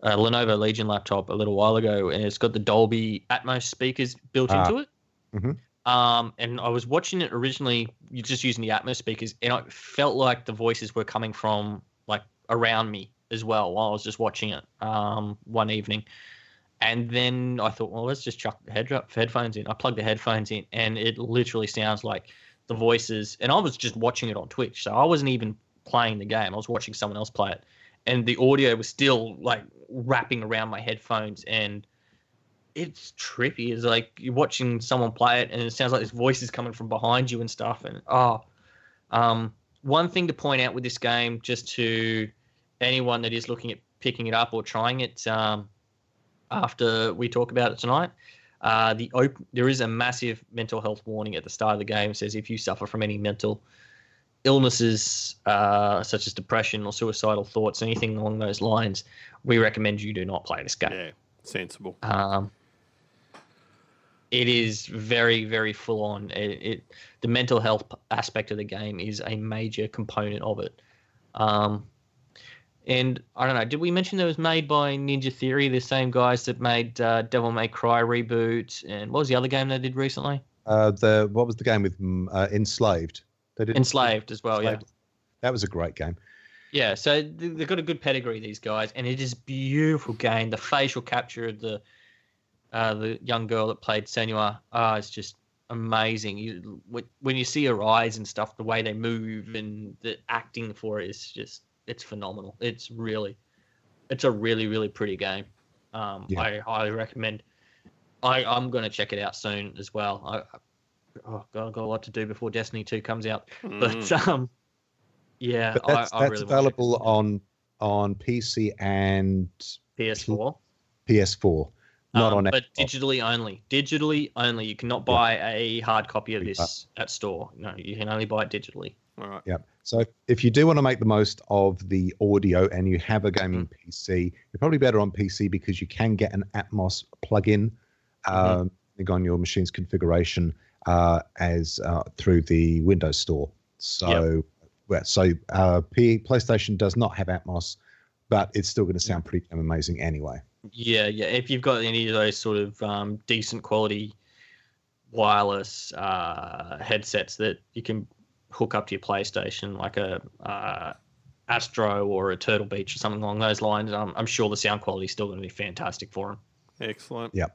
a Lenovo Legion laptop a little while ago, and it's got the Dolby Atmos speakers built Ah. into it. Mhm. Um, and I was watching it originally, just using the Atmos speakers, and I felt like the voices were coming from like around me as well while I was just watching it um, one evening. And then I thought, well, let's just chuck the head, headphones in. I plugged the headphones in, and it literally sounds like the voices. And I was just watching it on Twitch, so I wasn't even playing the game. I was watching someone else play it, and the audio was still like wrapping around my headphones, and it's trippy. It's like you're watching someone play it, and it sounds like this voice is coming from behind you and stuff. And oh, um, one thing to point out with this game, just to anyone that is looking at picking it up or trying it, um, after we talk about it tonight. Uh, the op- there is a massive mental health warning at the start of the game. It says if you suffer from any mental illnesses uh, such as depression or suicidal thoughts, anything along those lines, we recommend you do not play this game. Yeah. Sensible. Um, it is very, very full on. It, it the mental health aspect of the game is a major component of it. Um, and I don't know. Did we mention that it was made by Ninja Theory, the same guys that made uh, Devil May Cry reboot, and what was the other game they did recently? uh the what was the game with mm, uh, enslaved they did Enslaved as well. Yeah. That was a great game. Yeah, so they've got a good pedigree, these guys, and it is a beautiful game. The facial capture of the uh, the young girl that played Senua, ah, it's just amazing. You when- when you see her eyes and stuff, the way they move and the acting for it is just it's phenomenal. It's really, it's a really really pretty game. Um, Yeah. I highly recommend. I I'm gonna check it out soon as well. I, I- oh god, I've got a lot to do before Destiny Two comes out, Mm. but *laughs* um, yeah, But that's, I, I that's really wanna available on on PC and PS4. PS4, not Um, on but Xbox. digitally only. Digitally only. You cannot buy a hard copy of this at store. No, you can only buy it digitally. All right. Yeah. So if you do want to make the most of the audio and you have a gaming Mm-hmm. PC, you're probably better on PC because you can get an Atmos plugin Mm-hmm. um, on your machine's configuration uh, as uh, through the Windows Store. So, well, so uh, P, PlayStation does not have Atmos, but it's still going to sound pretty damn amazing anyway. Yeah, yeah. If you've got any of those sort of um, decent quality wireless uh, headsets that you can hook up to your PlayStation, like a uh, Astro or a Turtle Beach or something along those lines, um, I'm sure the sound quality is still going to be fantastic for them. Excellent. Yeah.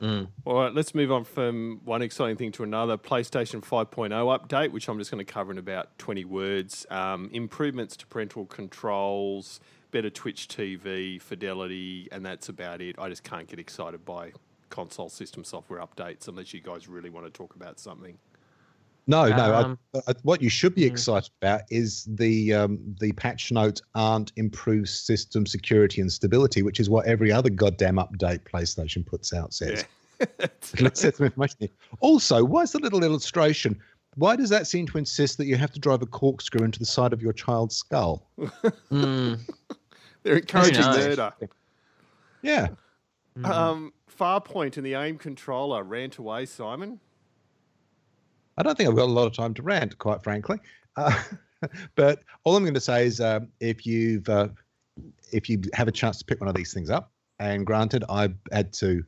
Mm. All right, let's move on from one exciting thing to another. PlayStation 5.0 update, which I'm just going to cover in about 20 words. Um, improvements to parental controls, better Twitch TV, fidelity, and that's about it. I just can't get excited by console system software updates unless you guys really want to talk about something. No, no. Um, I, I, what you should be mm. excited about is the um, the patch notes aren't improved system security and stability, which is what every other goddamn update PlayStation puts out says. Let's set some information here. Also, why is the little illustration? Why does that seem to insist that you have to drive a corkscrew into the side of your child's skull? Mm. *laughs* They're encouraging knows? murder. Yeah. Mm. Um, Farpoint and the aim controller rant away, Simon. I don't think I've got a lot of time to rant, quite frankly. Uh, *laughs* but all I'm going to say is, um, if you've uh, if you have a chance to pick one of these things up, and granted, I had to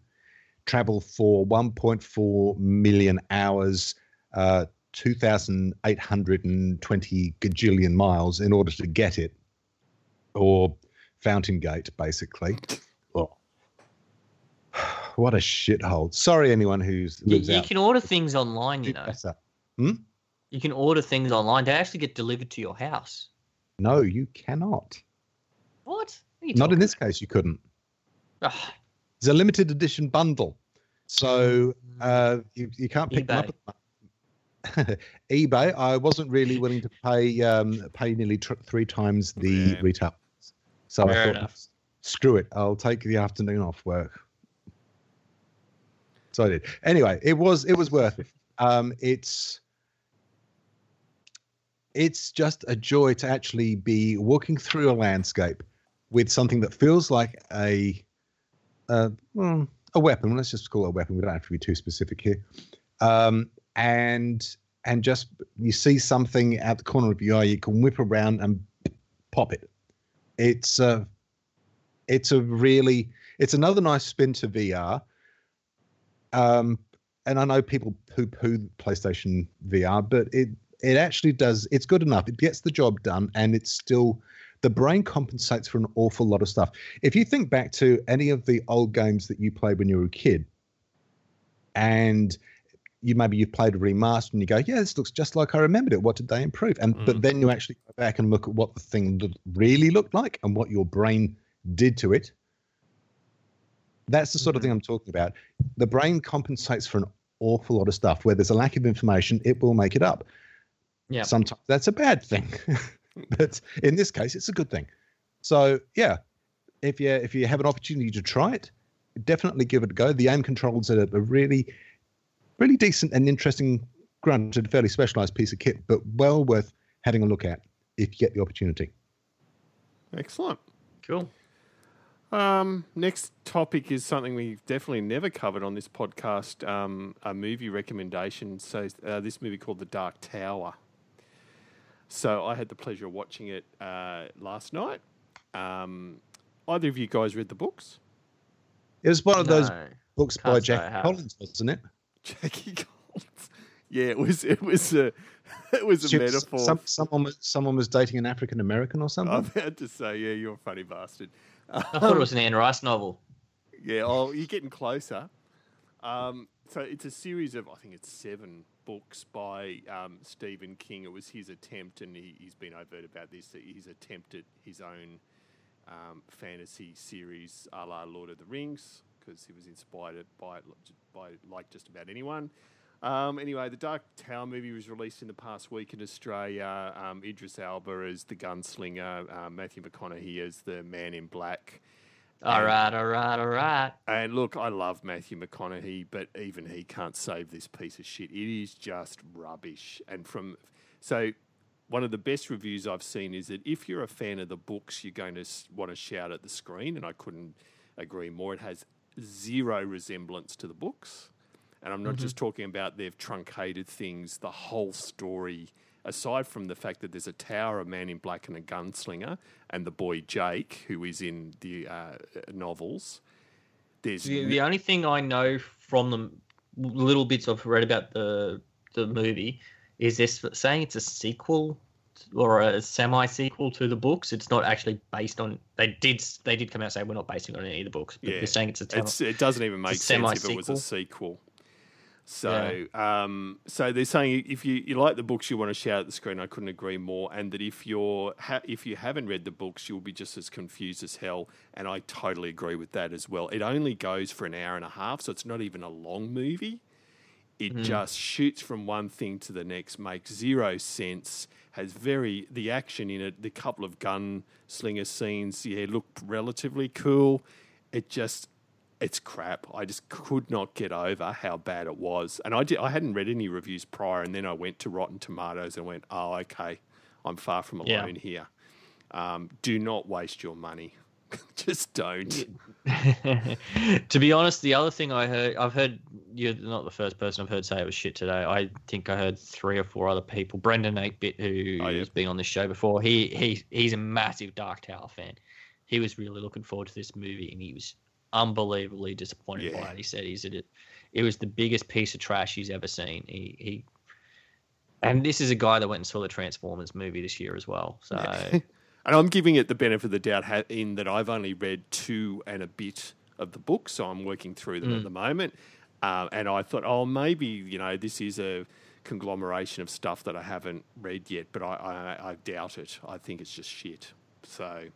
travel for 1.4 million hours, uh, 2,820 gajillion miles in order to get it, or Fountain Gate, basically. Oh. *sighs* What a shithole! Sorry, anyone who's You, lives you out. can order things online, you do know. better. You can order things online. They actually get delivered to your house. No, you cannot. What? What you Not in talking this case, you couldn't. about? Ah, It's a limited edition bundle, so uh, you, you can't pick them up. At the moment. *laughs* eBay, I wasn't really willing to pay um, pay nearly tr- three times the Yeah. retail, so I thought, enough. screw it, I'll take the afternoon off work. So I did. Anyway, it was it was worth it. Um, it's it's just a joy to actually be walking through a landscape with something that feels like a uh, well, a weapon. Let's just call it a weapon. We don't have to be too specific here. Um, and and just you see something out the corner of your eye, you can whip around and pop it. It's a it's a really it's another nice spin to VR. Um, and I know people poo-poo PlayStation VR, but it it actually does. It's good enough. It gets the job done, and it's still the brain compensates for an awful lot of stuff. If you think back to any of the old games that you played when you were a kid, and you maybe you've played a remaster and you go, yeah, this looks just like I remembered it. What did they improve? And but Mm. then you actually go back and look at what the thing really looked like and what your brain did to it. That's the sort of thing I'm talking about. The brain compensates for an awful lot of stuff. Where there's a lack of information, it will make it up. Yeah. Sometimes that's a bad thing, *laughs* but in this case, it's a good thing. So yeah, if you if you have an opportunity to try it, definitely give it a go. The aim controls are a really, really decent and interesting, granted fairly specialized piece of kit, but well worth having a look at if you get the opportunity. Excellent. Cool. Um, next topic is something we've definitely never covered on this podcast. Um, a movie recommendation. So uh, this movie called The Dark Tower. So I had the pleasure of watching it uh, last night. Um, either of you guys read the books? It was one of those books by Can't say Jack. Collins, wasn't it? Jackie Collins. *laughs* Yeah, it was. It was a. *laughs* It was a Chips, metaphor. Some, someone was someone was dating an African American or something. I'm about to say, yeah, you're a funny bastard. I thought it was an Anne Rice novel. Yeah, oh, you're getting closer. Um, so it's a series of, I think it's seven books by um, Stephen King. It was his attempt, and he, he's been overt about this, that he's attempted his own um, fantasy series a la Lord of the Rings, because he was inspired by, by like just about anyone. Um, anyway, the Dark Tower movie was released in the past week in Australia. Um, Idris Elba as the gunslinger, uh, Matthew McConaughey as the man in black. All right, all right, all right. And look, I love Matthew McConaughey, but even he can't save this piece of shit. It is just rubbish. And from so, one of the best reviews I've seen is that if you're a fan of the books, you're going to want to shout at the screen, and I couldn't agree more. It has zero resemblance to the books, and I'm not just talking about they've truncated things. The whole story. Aside from the fact that there's a tower, a man in black, and a gunslinger, and the boy Jake, who is in the uh, novels, there's The, the only thing I know from the little bits I've read about the the movie is this saying it's a sequel or a semi sequel to the books. It's not actually based on. They did they did come out and say we're not basing it on any of the books, but Yeah. they're saying it's a. It's, it doesn't even make sense if it was a sequel. So, um, so they're saying if you, you like the books, you want to shout at the screen. I couldn't agree more. And that if you're ha- if you haven't read the books, you'll be just as confused as hell. And I totally agree with that as well. It only goes for an hour and a half, so it's not even a long movie. It just shoots from one thing to the next, makes zero sense. Has very the action in it. The couple of gunslinger scenes, yeah, look relatively cool. It just it's crap. I just could not get over how bad it was. And I did I hadn't read any reviews prior and then I went to Rotten Tomatoes and went, "Oh, okay. I'm far from Yeah. alone here. Um, do not waste your money. *laughs* just don't." *laughs* to be honest, the other thing I heard, I've heard you're not the first person I've heard say it was shit today. I think I heard three or four other people. Brendan Aikbit, who Oh, yeah. has been on this show before, he he he's a massive Dark Tower fan. He was really looking forward to this movie, and he was unbelievably disappointed Yeah. by it. He said he said it, it was the biggest piece of trash he's ever seen. He he. And this is a guy that went and saw the Transformers movie this year as well. So *laughs* And I'm giving it the benefit of the doubt in that I've only read two and a bit of the book, so I'm working through them at the moment. Um, and I thought, oh, maybe you know this is a conglomeration of stuff that I haven't read yet, but I, I, I doubt it. I think it's just shit. So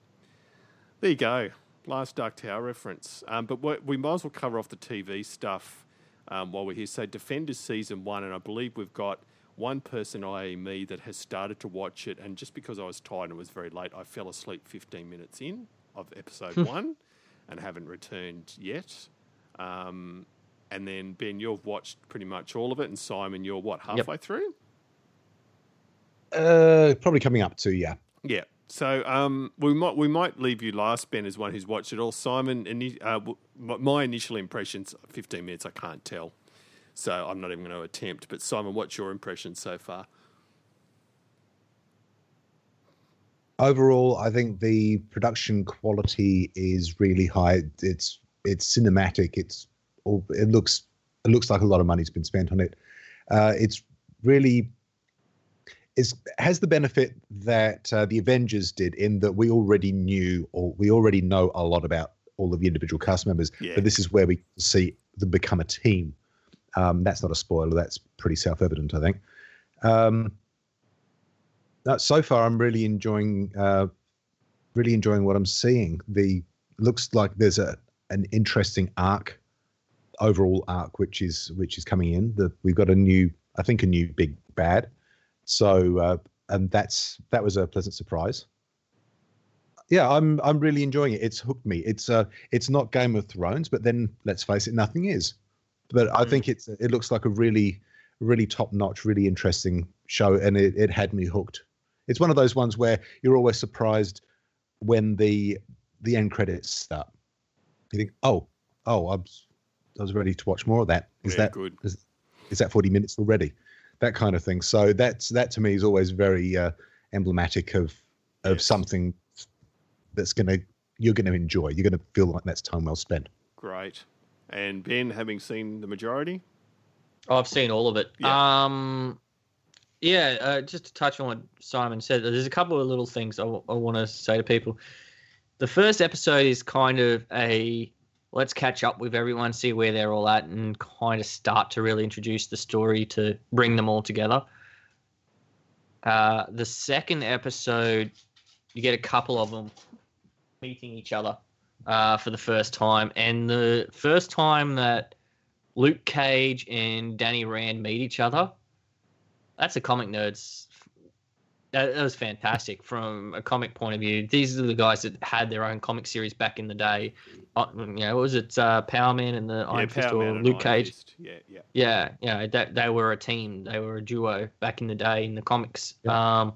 there you go, last Dark Tower reference. Um, but what, we might as well cover off the TV stuff um, while we're here. So Defenders season one, and I believe we've got one person, i.e., me, that has started to watch it, and just because I was tired and it was very late, I fell asleep 15 minutes in of episode one, and haven't returned yet. Um, and then Ben, you've watched pretty much all of it, and Simon, you're what halfway through? Uh, probably coming up to yeah. Yeah. So um, we might we might leave you last, Ben, as one who's watched it all. Simon, ini- uh, my my initial impressions, fifteen minutes, I can't tell, so I'm not even going to attempt. But Simon, what's your impression so far? Overall, I think the production quality is really high. It's it's cinematic. It's all, it looks it looks like a lot of money's been spent on it. Uh, it's really is has the benefit that uh, the Avengers did in that we already knew or we already know a lot about all of the individual cast members. Yeah. But this is where we see them become a team. Um, that's not a spoiler. That's pretty self-evident, I think. Um, uh, so far, I'm really enjoying uh, really enjoying what I'm seeing. The looks like there's a an interesting arc, overall arc, which is which is coming in. The we've got a new, I think, a new big bad. So uh, and that's that was a pleasant surprise. Yeah, I'm I'm really enjoying it. It's hooked me. It's uh it's not Game of Thrones, but then let's face it, nothing is. But I Mm. think it's it looks like a really really top notch, really interesting show, and it, it had me hooked. It's one of those ones where you're always surprised when the the end credits start. You think, oh, oh, I was, I was ready to watch more of that. Is Yeah, that good? Is, is that 40 minutes already? That kind of thing. So that's that to me is always very uh, emblematic of of Yes. something that's gonna you're gonna enjoy. You're gonna feel like that's time well spent. Great. And Ben, having seen the majority, Oh, I've seen all of it. Yeah. Um, yeah, uh, just to touch on what Simon said, there's a couple of little things I, want to say to people. The first episode is kind of a let's catch up with everyone, see where they're all at, and kind of start to really introduce the story to bring them all together. Uh, the second episode, you get a couple of them meeting each other uh, for the first time, and the first time that Luke Cage and Danny Rand meet each other, that's a comic nerds. That, that was fantastic from a comic point of view. These are the guys that had their own comic series back in the day. Uh, you know, what was it uh, Power Man and the Iron Fist Power or Man Luke Cage? Fist. Yeah, yeah. Yeah, yeah, that they were a team. They were a duo back in the day in the comics. Um,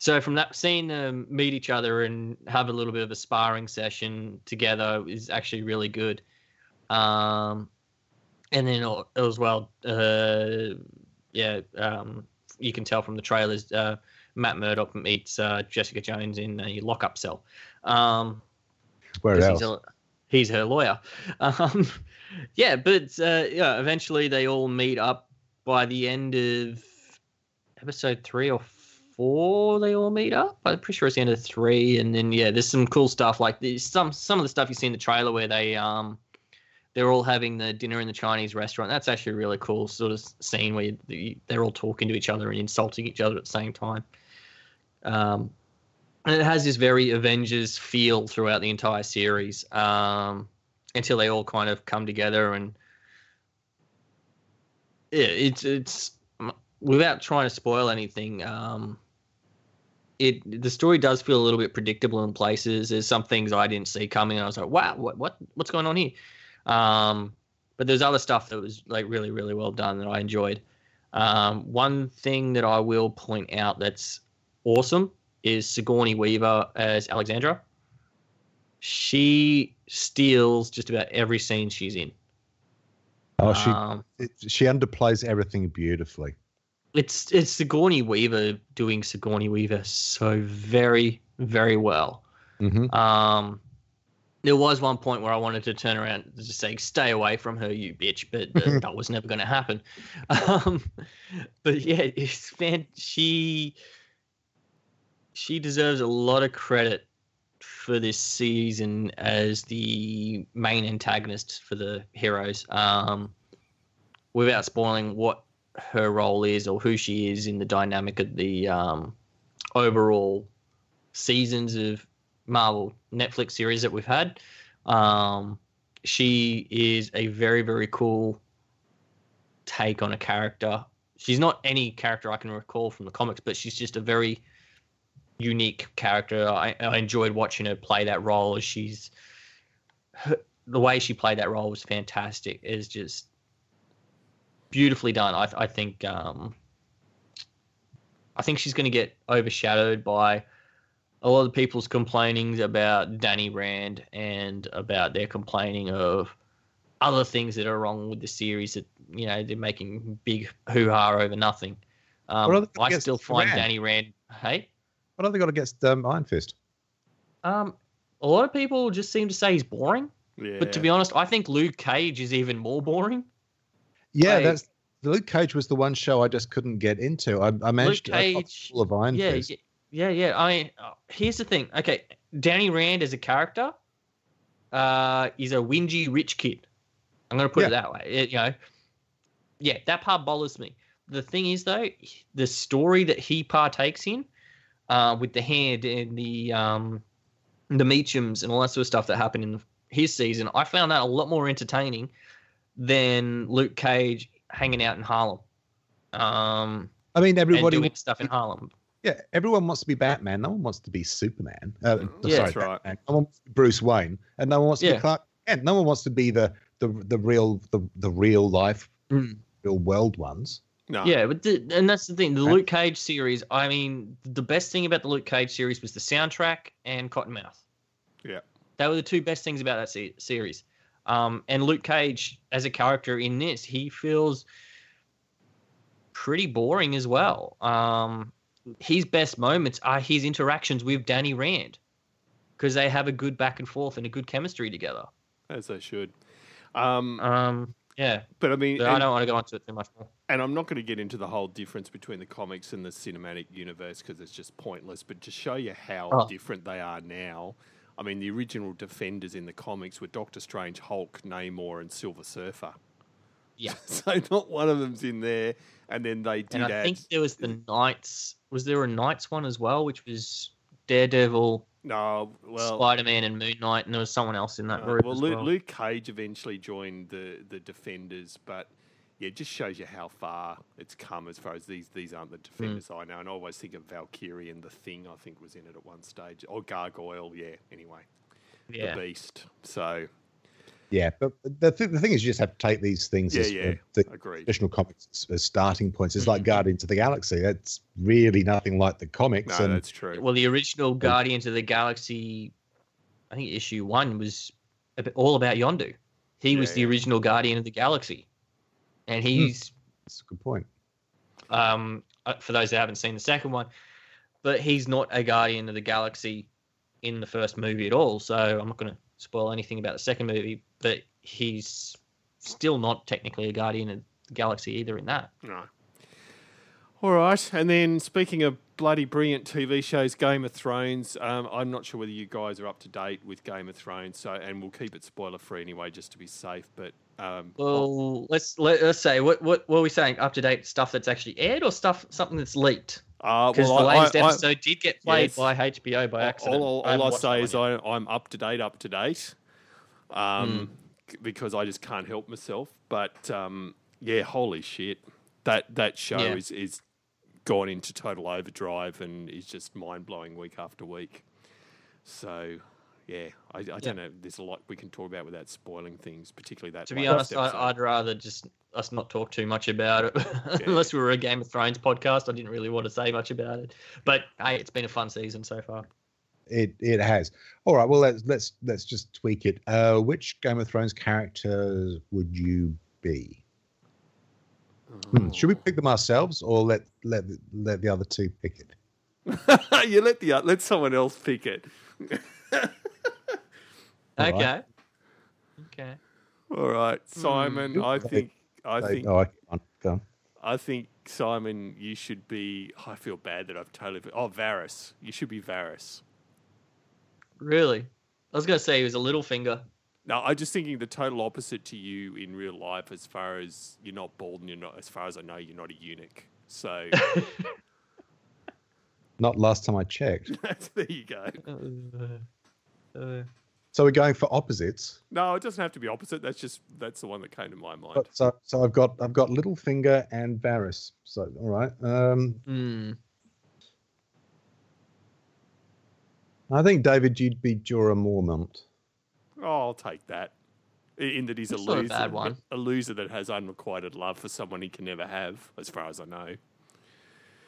so from that, seeing them meet each other and have a little bit of a sparring session together is actually really good. Um, and then as well, uh, yeah, um, you can tell from the trailers, uh, Matt Murdock meets uh, Jessica Jones in a lockup cell. Um, Where else? he's, a, he's her lawyer. *laughs* Um, yeah, but uh, yeah, eventually they all meet up by the end of episode three or four. They all meet up. I'm pretty sure it's the end of three, and then yeah, there's some cool stuff like there's some some of the stuff you see in the trailer where they um they're all having the dinner in the Chinese restaurant. That's actually a really cool sort of scene where you, they're all talking to each other and insulting each other at the same time. Um, and it has this very Avengers feel throughout the entire series um, until they all kind of come together and yeah, it's it's without trying to spoil anything. Um, it the story does feel a little bit predictable in places. There's some things I didn't see coming. I was like, wow, what what what's going on here? Um, but there's other stuff that was like really really well done that I enjoyed. Um, one thing that I will point out that's awesome is Sigourney Weaver as Alexandra. She steals just about every scene she's in. Oh, she Um, it, she underplays everything beautifully. It's it's Sigourney Weaver doing Sigourney Weaver so very very well. hmm Um, there was one point where I wanted to turn around and just say, "Stay away from her, you bitch," but *laughs* uh, that was never going to happen. *laughs* Um, but yeah, it's fan. She she deserves a lot of credit for this season as the main antagonist for the heroes. Um, without spoiling what her role is or who she is in the dynamic of the um, overall seasons of Marvel Netflix series that we've had. Um, she is a very, very cool take on a character. She's not any character I can recall from the comics, but she's just a very unique character. I, I enjoyed watching her play that role. She's her, the way she played that role was fantastic. Is just beautifully done. I, I think um, I think she's going to get overshadowed by a lot of people's complainings about Danny Rand and about their complaining of other things that are wrong with the series that you know they're making big hoo ha over nothing. Um, I still find Rand? Danny Rand. Hey, What have they got against um, Iron Fist? um, a lot of people just seem to say he's boring, Yeah. but to be honest, I think Luke Cage is even more boring. Yeah, Like- that's Luke Cage was the one show I just couldn't get into. I, I managed got Cage- full of Iron yeah, yeah, yeah, yeah. I mean, here's the thing. Okay, Danny Rand as a character, uh, is a whingy rich kid. I'm gonna put it that way. It- you know, yeah, that part bothers me. The thing is, though, the story that he partakes in, uh, with the hand and the um, the Meachums and all that sort of stuff that happened in his season, I found that a lot more entertaining than Luke Cage hanging out in Harlem. Um, I mean, and everybody, doing stuff in Harlem. yeah, everyone wants to be Batman. No one wants to be Superman. Uh, Yeah. sorry, That's right. Batman. No one wants to be Bruce Wayne, and no one wants to Yeah. be Clark Kent. No one wants to be the the the real the the real life, Mm. real world ones. no. Yeah, but the, and that's the thing. The Luke Cage series. I mean, the best thing about the Luke Cage series was the soundtrack and Cottonmouth. Yeah. They were the two best things about that se- series. Um, and Luke Cage as a character in this, he feels pretty boring as well. Um, his best moments are his interactions with Danny Rand because they have a good back and forth and a good chemistry together. as they should. Um, Um, Yeah, But I mean, but I don't want to go into it too much more. and I'm not going to get into the whole difference between the comics and the cinematic universe because it's just pointless. But to show you how Oh. different they are now, I mean, the original Defenders in the comics were Doctor Strange, Hulk, Namor, and Silver Surfer. Yeah. *laughs* So not one of them's in there. And then they did And I add. think there was the Knights. Was there a Knights one as well, which was Daredevil, no, well, Spider Man, and Moon Knight, and there was someone else in that Uh, group well, as Luke, well. Luke Cage eventually joined the the Defenders, but yeah, it just shows you how far it's come as far as these these aren't the. Defenders I know. And I always think of Valkyrie and the Thing. I think was in it at one stage, or Gargoyle. Yeah. Anyway, yeah, the Beast. So Yeah, but the, th- the thing is, you just have to take these things Yeah, as yeah. uh, the agreed. traditional comics as, as starting points. It's like Mhm. Guardians of the Galaxy. That's really nothing like the comics. No, and that's true. Well, the original Guardians of the Galaxy, I think issue one was a bit- all about Yondu. He was the yeah. original Guardian of the Galaxy, and he's that's a good point. um, uh, for those that haven't seen the second one, but he's not a Guardian of the Galaxy in the first movie at all. So I'm not going to spoil anything about the second movie, but he's still not technically a Guardian of the Galaxy either in that. No. All right, and then speaking of bloody brilliant TV shows, Game of Thrones. Um, I'm not sure whether you guys are up to date with Game of Thrones, so and we'll keep it spoiler free anyway, just to be safe. But um, Well, let's let, let's say what what are we saying? Up to date stuff that's actually aired, or stuff something that's leaked? uh, Because well, the latest I- I- episode did get played Yes. by HBO by accident. All, all, I all I say is. I, I'm up to date, up to date, um, c- because I just can't help myself. But um, yeah, holy shit, that that show Yeah. is is gone into total overdrive and is just mind blowing week after week. So yeah, I, I don't know. There's a lot we can talk about without spoiling things, particularly that. To be honest, I, episode. I'd rather just us not talk too much about it. *laughs* Unless we were a Game of Thrones podcast, I didn't really want to say much about it. But hey, it's been a fun season so far. It it has. All right. Well, let's let's let's just tweak it. Uh, which Game of Thrones characters would you be? Hmm, Should we pick them ourselves, or let let let the other two pick it? *laughs* you let the let someone else pick it. *laughs* All right. Okay. Okay. All right, Simon. Hmm. I think I think oh, okay, go on, go on. I think Simon, you should be. I feel bad that I've totally. Oh, Varys. You should be Varys. Really? I was going to say he was a Littlefinger. No, I'm just thinking the total opposite to you in real life. As far as you're not bald and you're not, as far as I know, you're not a eunuch. So *laughs* Not last time I checked. *laughs* there you go. Uh, uh, So we're going for opposites. No, it doesn't have to be opposite. That's just that's the one that came to my mind. But so so I've got I've got Littlefinger and Varys. So all right. Um, hmm. I think David, you'd be Jorah Mormont. Oh, I'll take that. In that he's a That's not a loser, bad one. a loser that has unrequited love for someone he can never have, as far as I know.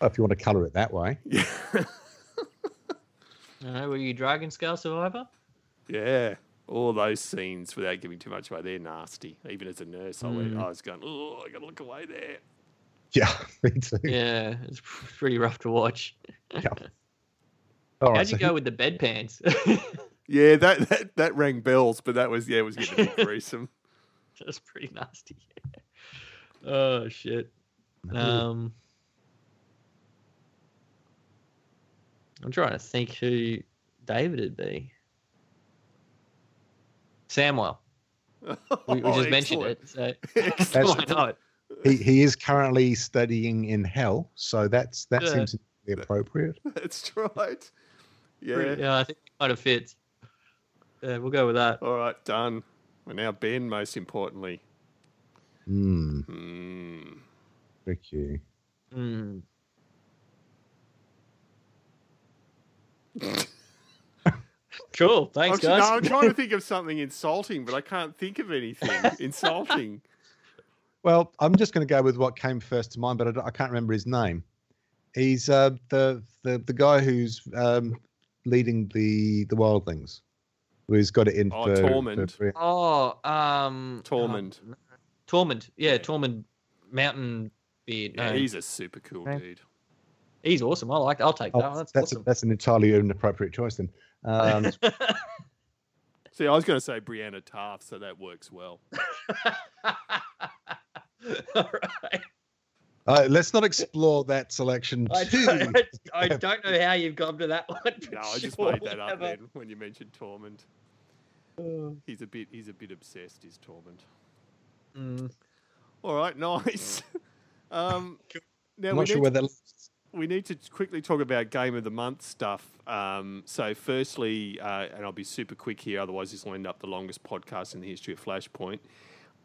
If you want to colour it that way. *laughs* Yeah, Uh, were you Dragon Scale Survivor? yeah. All those scenes, without giving too much away, they're nasty. Even as a nurse, I, went, Mm. I was going, oh, I got to look away there. Yeah, *laughs* me too. Yeah, it's pretty rough to watch. Yeah. *laughs* All right. How'd you so go who- with the bedpans? Yeah, that, that that rang bells, but that was yeah, it was getting a bit *laughs* gruesome. That's pretty nasty. *laughs* oh shit. Um, I'm trying to think who David would be. Samwell. *laughs* We, we just mentioned it, so Excellent. why not? he he is currently studying in hell, so that's that Yeah. seems to be appropriate. That's right. Yeah. Yeah, I think it kind of fits. Yeah, we'll go with that. All right, done. We're now Ben, most importantly. Hmm. Hmm. Tricky. Hmm. *laughs* Cool. I'm, Thanks, tr- no, guys. I'm trying to think of *laughs* something insulting, but I can't think of anything insulting. *laughs* Well, I'm just going to go with what came first to mind, but I, I can't remember his name. He's uh, the the the guy who's um, leading the the wildlings, who's got it in Oh, for, Tormund. for- Oh, um, Tormund. oh, Tormund. Yeah, Tormund Mountain Beard. Yeah, No, he's a super cool Okay. dude. he's awesome. I like. I'll take Oh, that. That's, that's awesome. that's an entirely inappropriate choice then. Um, *laughs* See, I was going to say Brienne of Tarth, so that works well. *laughs* All right. Uh, let's not explore that selection I too. don't, I don't know how you've gone to that one. but No, I just sure, made that up then when you mentioned Tormund. He's a bit, he's a bit obsessed. Is Tormund? Mm. All right, *laughs* nice. um, now I'm we not sure need where to- that. we need to quickly talk about game of the month stuff. Um, so, firstly, uh, and I'll be super quick here, otherwise this will end up the longest podcast in the history of Flashpoint.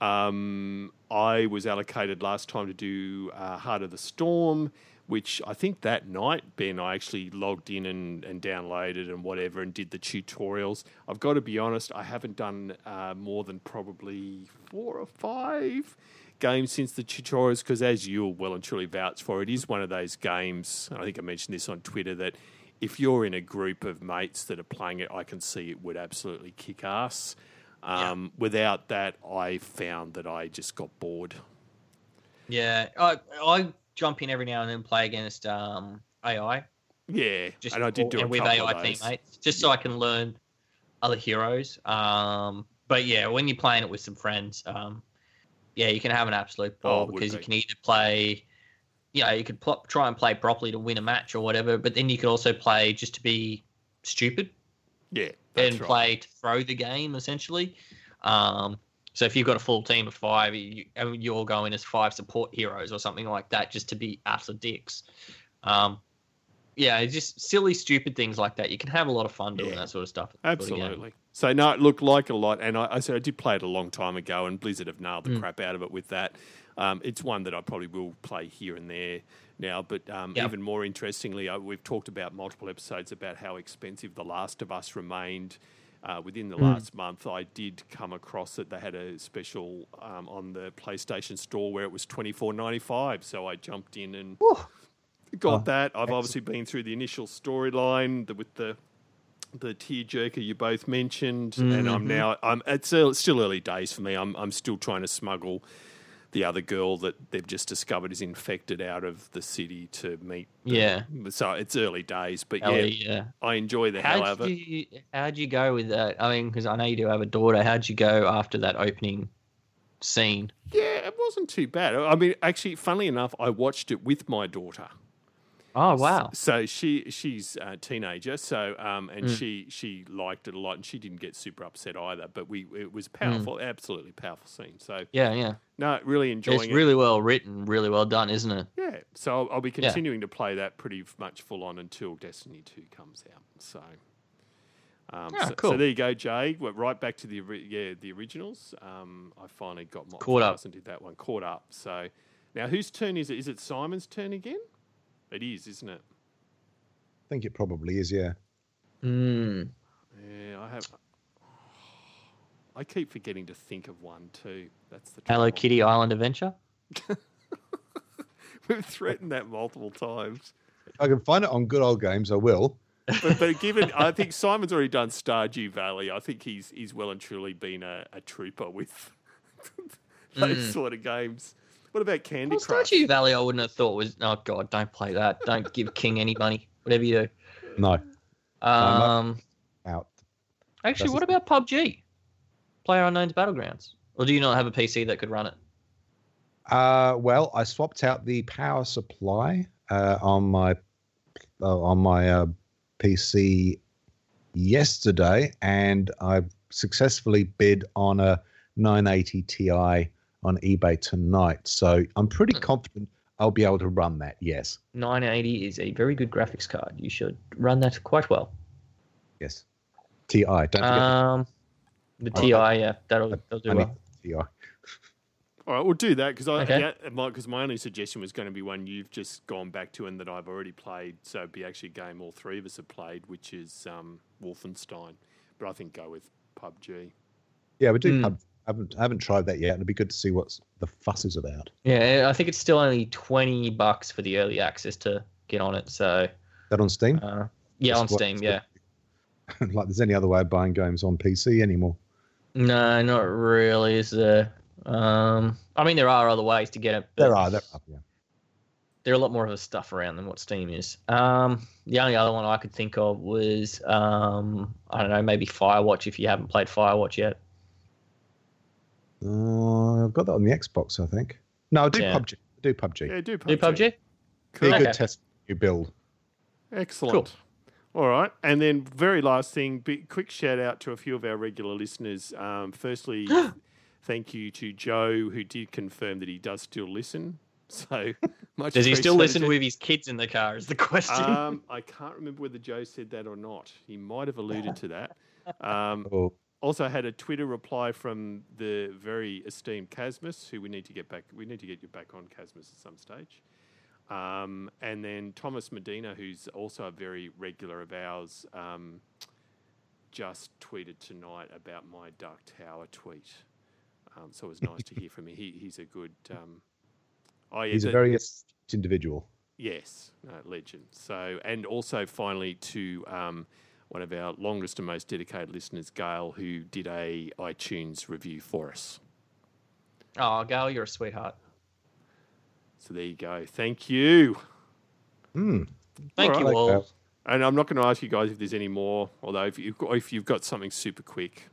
Um, I was allocated last time to do uh, Heroes of the Storm, which I think that night, Ben, I actually logged in and, and downloaded and whatever and did the tutorials. I've got to be honest, I haven't done uh, more than probably four or five games since the tutorials because, as you'll well and truly vouch for, it is one of those games. I think I mentioned this on Twitter that if you're in a group of mates that are playing it, I can see it would absolutely kick ass. Um, Without that, I found that I just got bored. Yeah, I I jump in every now and then play against um AI. Yeah, Just and I did do a with AI teammates, just so I can learn other heroes. Um, but yeah, when you're playing it with some friends, um, yeah, you can have an absolute Oh, ball would because you be. can either play, yeah, you could pl- try and play properly to win a match or whatever, but then you could also play just to be stupid Yeah, and right. play to throw the game essentially. Um, so if you've got a full team of five, you, and you all go in as five support heroes or something like that, just to be utter dicks. Um, yeah, it's just silly, stupid things like that. You can have a lot of fun doing Yeah. that sort of stuff. sort of game. Absolutely. So no, it looked like a lot, and I, I said I did play it a long time ago, and Blizzard have nailed the Mm. crap out of it with that. Um, it's one that I probably will play here and there now, but um, Yep. even more interestingly, uh, we've talked about multiple episodes about how expensive The Last of Us remained. Uh, within the Mm. last month, I did come across it. They had a special um, on the PlayStation Store where it was twenty four ninety five. So I jumped in and got Oh, that. I've excellent. obviously been through the initial storyline with the the tearjerker you both mentioned, and I'm Mhm. now I'm it's still- it's still early days for me. I'm I'm still trying to smuggle the other girl that they've just discovered is infected out of the city to meet. the- Yeah. so it's early days, but yeah, Ellie, yeah. I enjoy the hell out How'd of it. how'd you go with that? I mean, because I know you do have a daughter. How'd you go after that opening scene? Yeah, it wasn't too bad. I mean, actually, funnily enough, I watched it with my daughter. Oh wow! So she she's a teenager, so um, and Mm. she she liked it a lot, and she didn't get super upset either. But we it Mm. was powerful, absolutely powerful scene. So Yeah, yeah. no, really enjoying It's it. really well written, really well done, isn't it? yeah, so I'll, I'll be Yeah. continuing to play that pretty much full on until Destiny Two comes out. So. Um, Ah, so, cool. so there you go, Jay. We're right back to the yeah the originals. Um, I finally got my Caught up. and did that one. Caught up. So now whose turn is it? Is it Simon's turn again? It is, isn't it? I think it probably is. Yeah. Mm. Yeah, I have. I keep forgetting to think of one too. That's the Hello. Kitty Island Adventure. *laughs* We've threatened that multiple times, If I can find it on good old games, I will. but, but given I think Simon's already done Stardew Valley, I think he's he's well and truly been a, a trooper with *laughs* those Mm. sort of games. What about Candy Well, Crush? Stardew Valley, I wouldn't have thought was. Oh God, don't play that. Don't give King any money. Whatever you do. No, Um, out. actually, That's what a- about PUBG? Player Unknown's Battlegrounds, or do you not have a PC that could run it? Uh, well, I swapped out the power supply uh, on my uh, on my uh, PC yesterday, and I successfully bid on a 980 Ti on eBay tonight. So I'm pretty Hmm. confident I'll be able to run that. Yes, 980 is a very good graphics card. You should run that quite well. yes. Ti. Don't forget Um, the Oh, TI, yeah, that'll, that'll do I well. Ti. *laughs* All right, we'll do that because I Okay. yeah, my, 'cause my only suggestion was going to be one you've just gone back to and that I've already played. So it'd be actually a game all three of us have played, which is um, Wolfenstein. But I think go with PUBG. Yeah, we do. Hmm. pub- I haven't, I haven't tried that yet. And it'd be good to see what the fuss is about. Yeah, I think it's still only 20 bucks for the early access to get on it. So, that on Steam? uh, yeah, on what- Steam, yeah. *laughs* like there's any other way of buying games on PC anymore. No, not really. Is there? Um, I mean, there are other ways to get it. There are. There are yeah. they're a lot more of a stuff around than what Steam is. Um, the only other one I could think of was um, I don't know, maybe Firewatch if you haven't played Firewatch yet. Uh, I've got that on the Xbox, I think. No, I'll do Yeah. PUBG. I'll do PUBG. Yeah, do PUBG. Do PUBG? Be a Okay. good test you build. Excellent. All right, and then very last thing, big, quick shout out to a few of our regular listeners. Um, firstly, *gasps* thank you to Joe who did confirm that he does still listen. *laughs* So much. Does he still listen with his kids in the car? Is the question. Um, I can't remember whether Joe said that or not. He might have alluded to that. *laughs* Um, Oh, also had a Twitter reply from the very esteemed Casmus, who we need to get back. We need to get you back on Casmus at some stage. Um, and then Thomas Medina, who's also a very regular of ours, um, just tweeted tonight about my Dark Tower tweet. Um, so it was nice to hear from him. He, he's a good. Um, oh, yeah, he's a very individual. Yes, no, legend. So, and also finally to um, one of our longest and most dedicated listeners, Gail, who did a iTunes review for us. oh, Gail, you're a sweetheart. So there you go. Thank you. Hmm. Thank All you right. all. Gail. And I'm not going to ask you guys if there's any more, although if you've got, if you've got something super quick,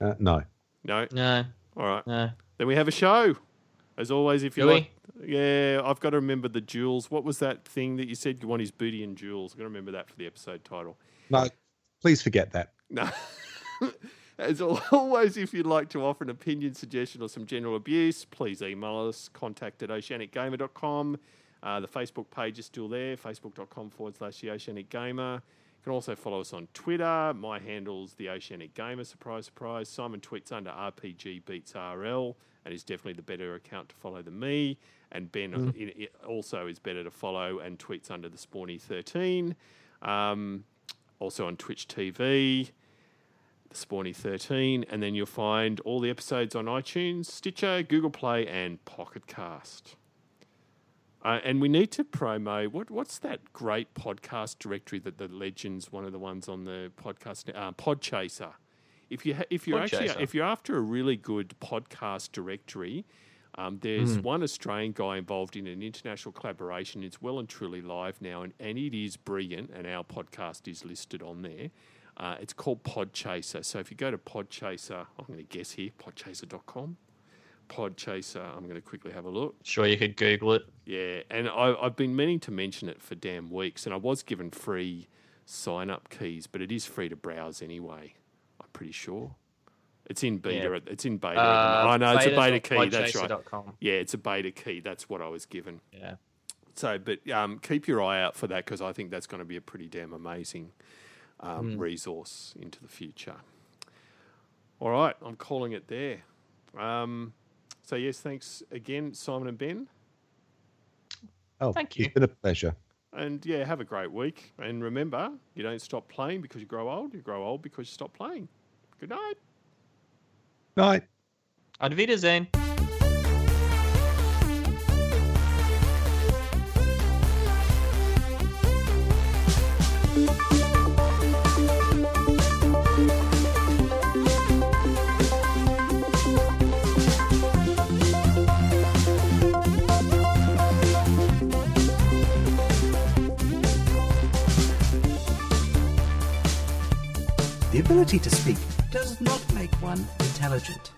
Uh, no. no. No, All right, no. then we have a show. As always, if you Do we? Yeah, I've got to remember the jewels. What was that thing that you said you want his booty and jewels? I've got to remember that for the episode title. No. Please forget that. No. *laughs* As always, if you'd like to offer an opinion, suggestion, or some general abuse, please email us, contact at oceanicgamer.com. Uh, the Facebook page is still there, facebook.com forward slash the Oceanic Gamer. You can also follow us on Twitter. My handle's the Oceanic Gamer, surprise, surprise. Simon tweets under RPG Beats RL and is definitely the better account to follow than me. And Ben i- i- also is better to follow and tweets under the Spawny13. Um, also on Twitch TV. The Spawny 13, and then you'll find all the episodes on iTunes, Stitcher, Google Play, and Pocket Cast. Uh, and we need to promo what what's that great podcast directory that the legends one of the ones on the podcast uh, Podchaser. If you ha- if you're actually Podchaser. if you're after a really good podcast directory, um, there's one Australian guy involved in an international collaboration. It's well and truly live now, and, and it is brilliant. And our podcast is listed on there. Uh, it's called Podchaser. So if you go to Podchaser, I'm going to guess here, podchaser.com. Podchaser, I'm going to quickly have a look. Sure, you could Google it. Yeah, and I, I've been meaning to mention it for damn weeks, and I was given free sign up keys, but it is free to browse anyway. I'm pretty sure. It's in beta. Yeah. It's in beta. Uh, at the moment. oh it's a beta key. That's right. beta.podchaser.com. Yeah, it's a beta key. That's what I was given. Yeah. So, but um, keep your eye out for that because I think that's going to be a pretty damn amazing um, resource into the future. All right, I'm calling it there. Um, so yes, thanks again, Simon and Ben, Oh, Thank you. It's been a pleasure. and yeah, have a great week. And remember, you don't stop playing because you grow old. You grow old because you stop playing. Good night. Night. Auf Wiedersehen. The ability to speak does not make one intelligent.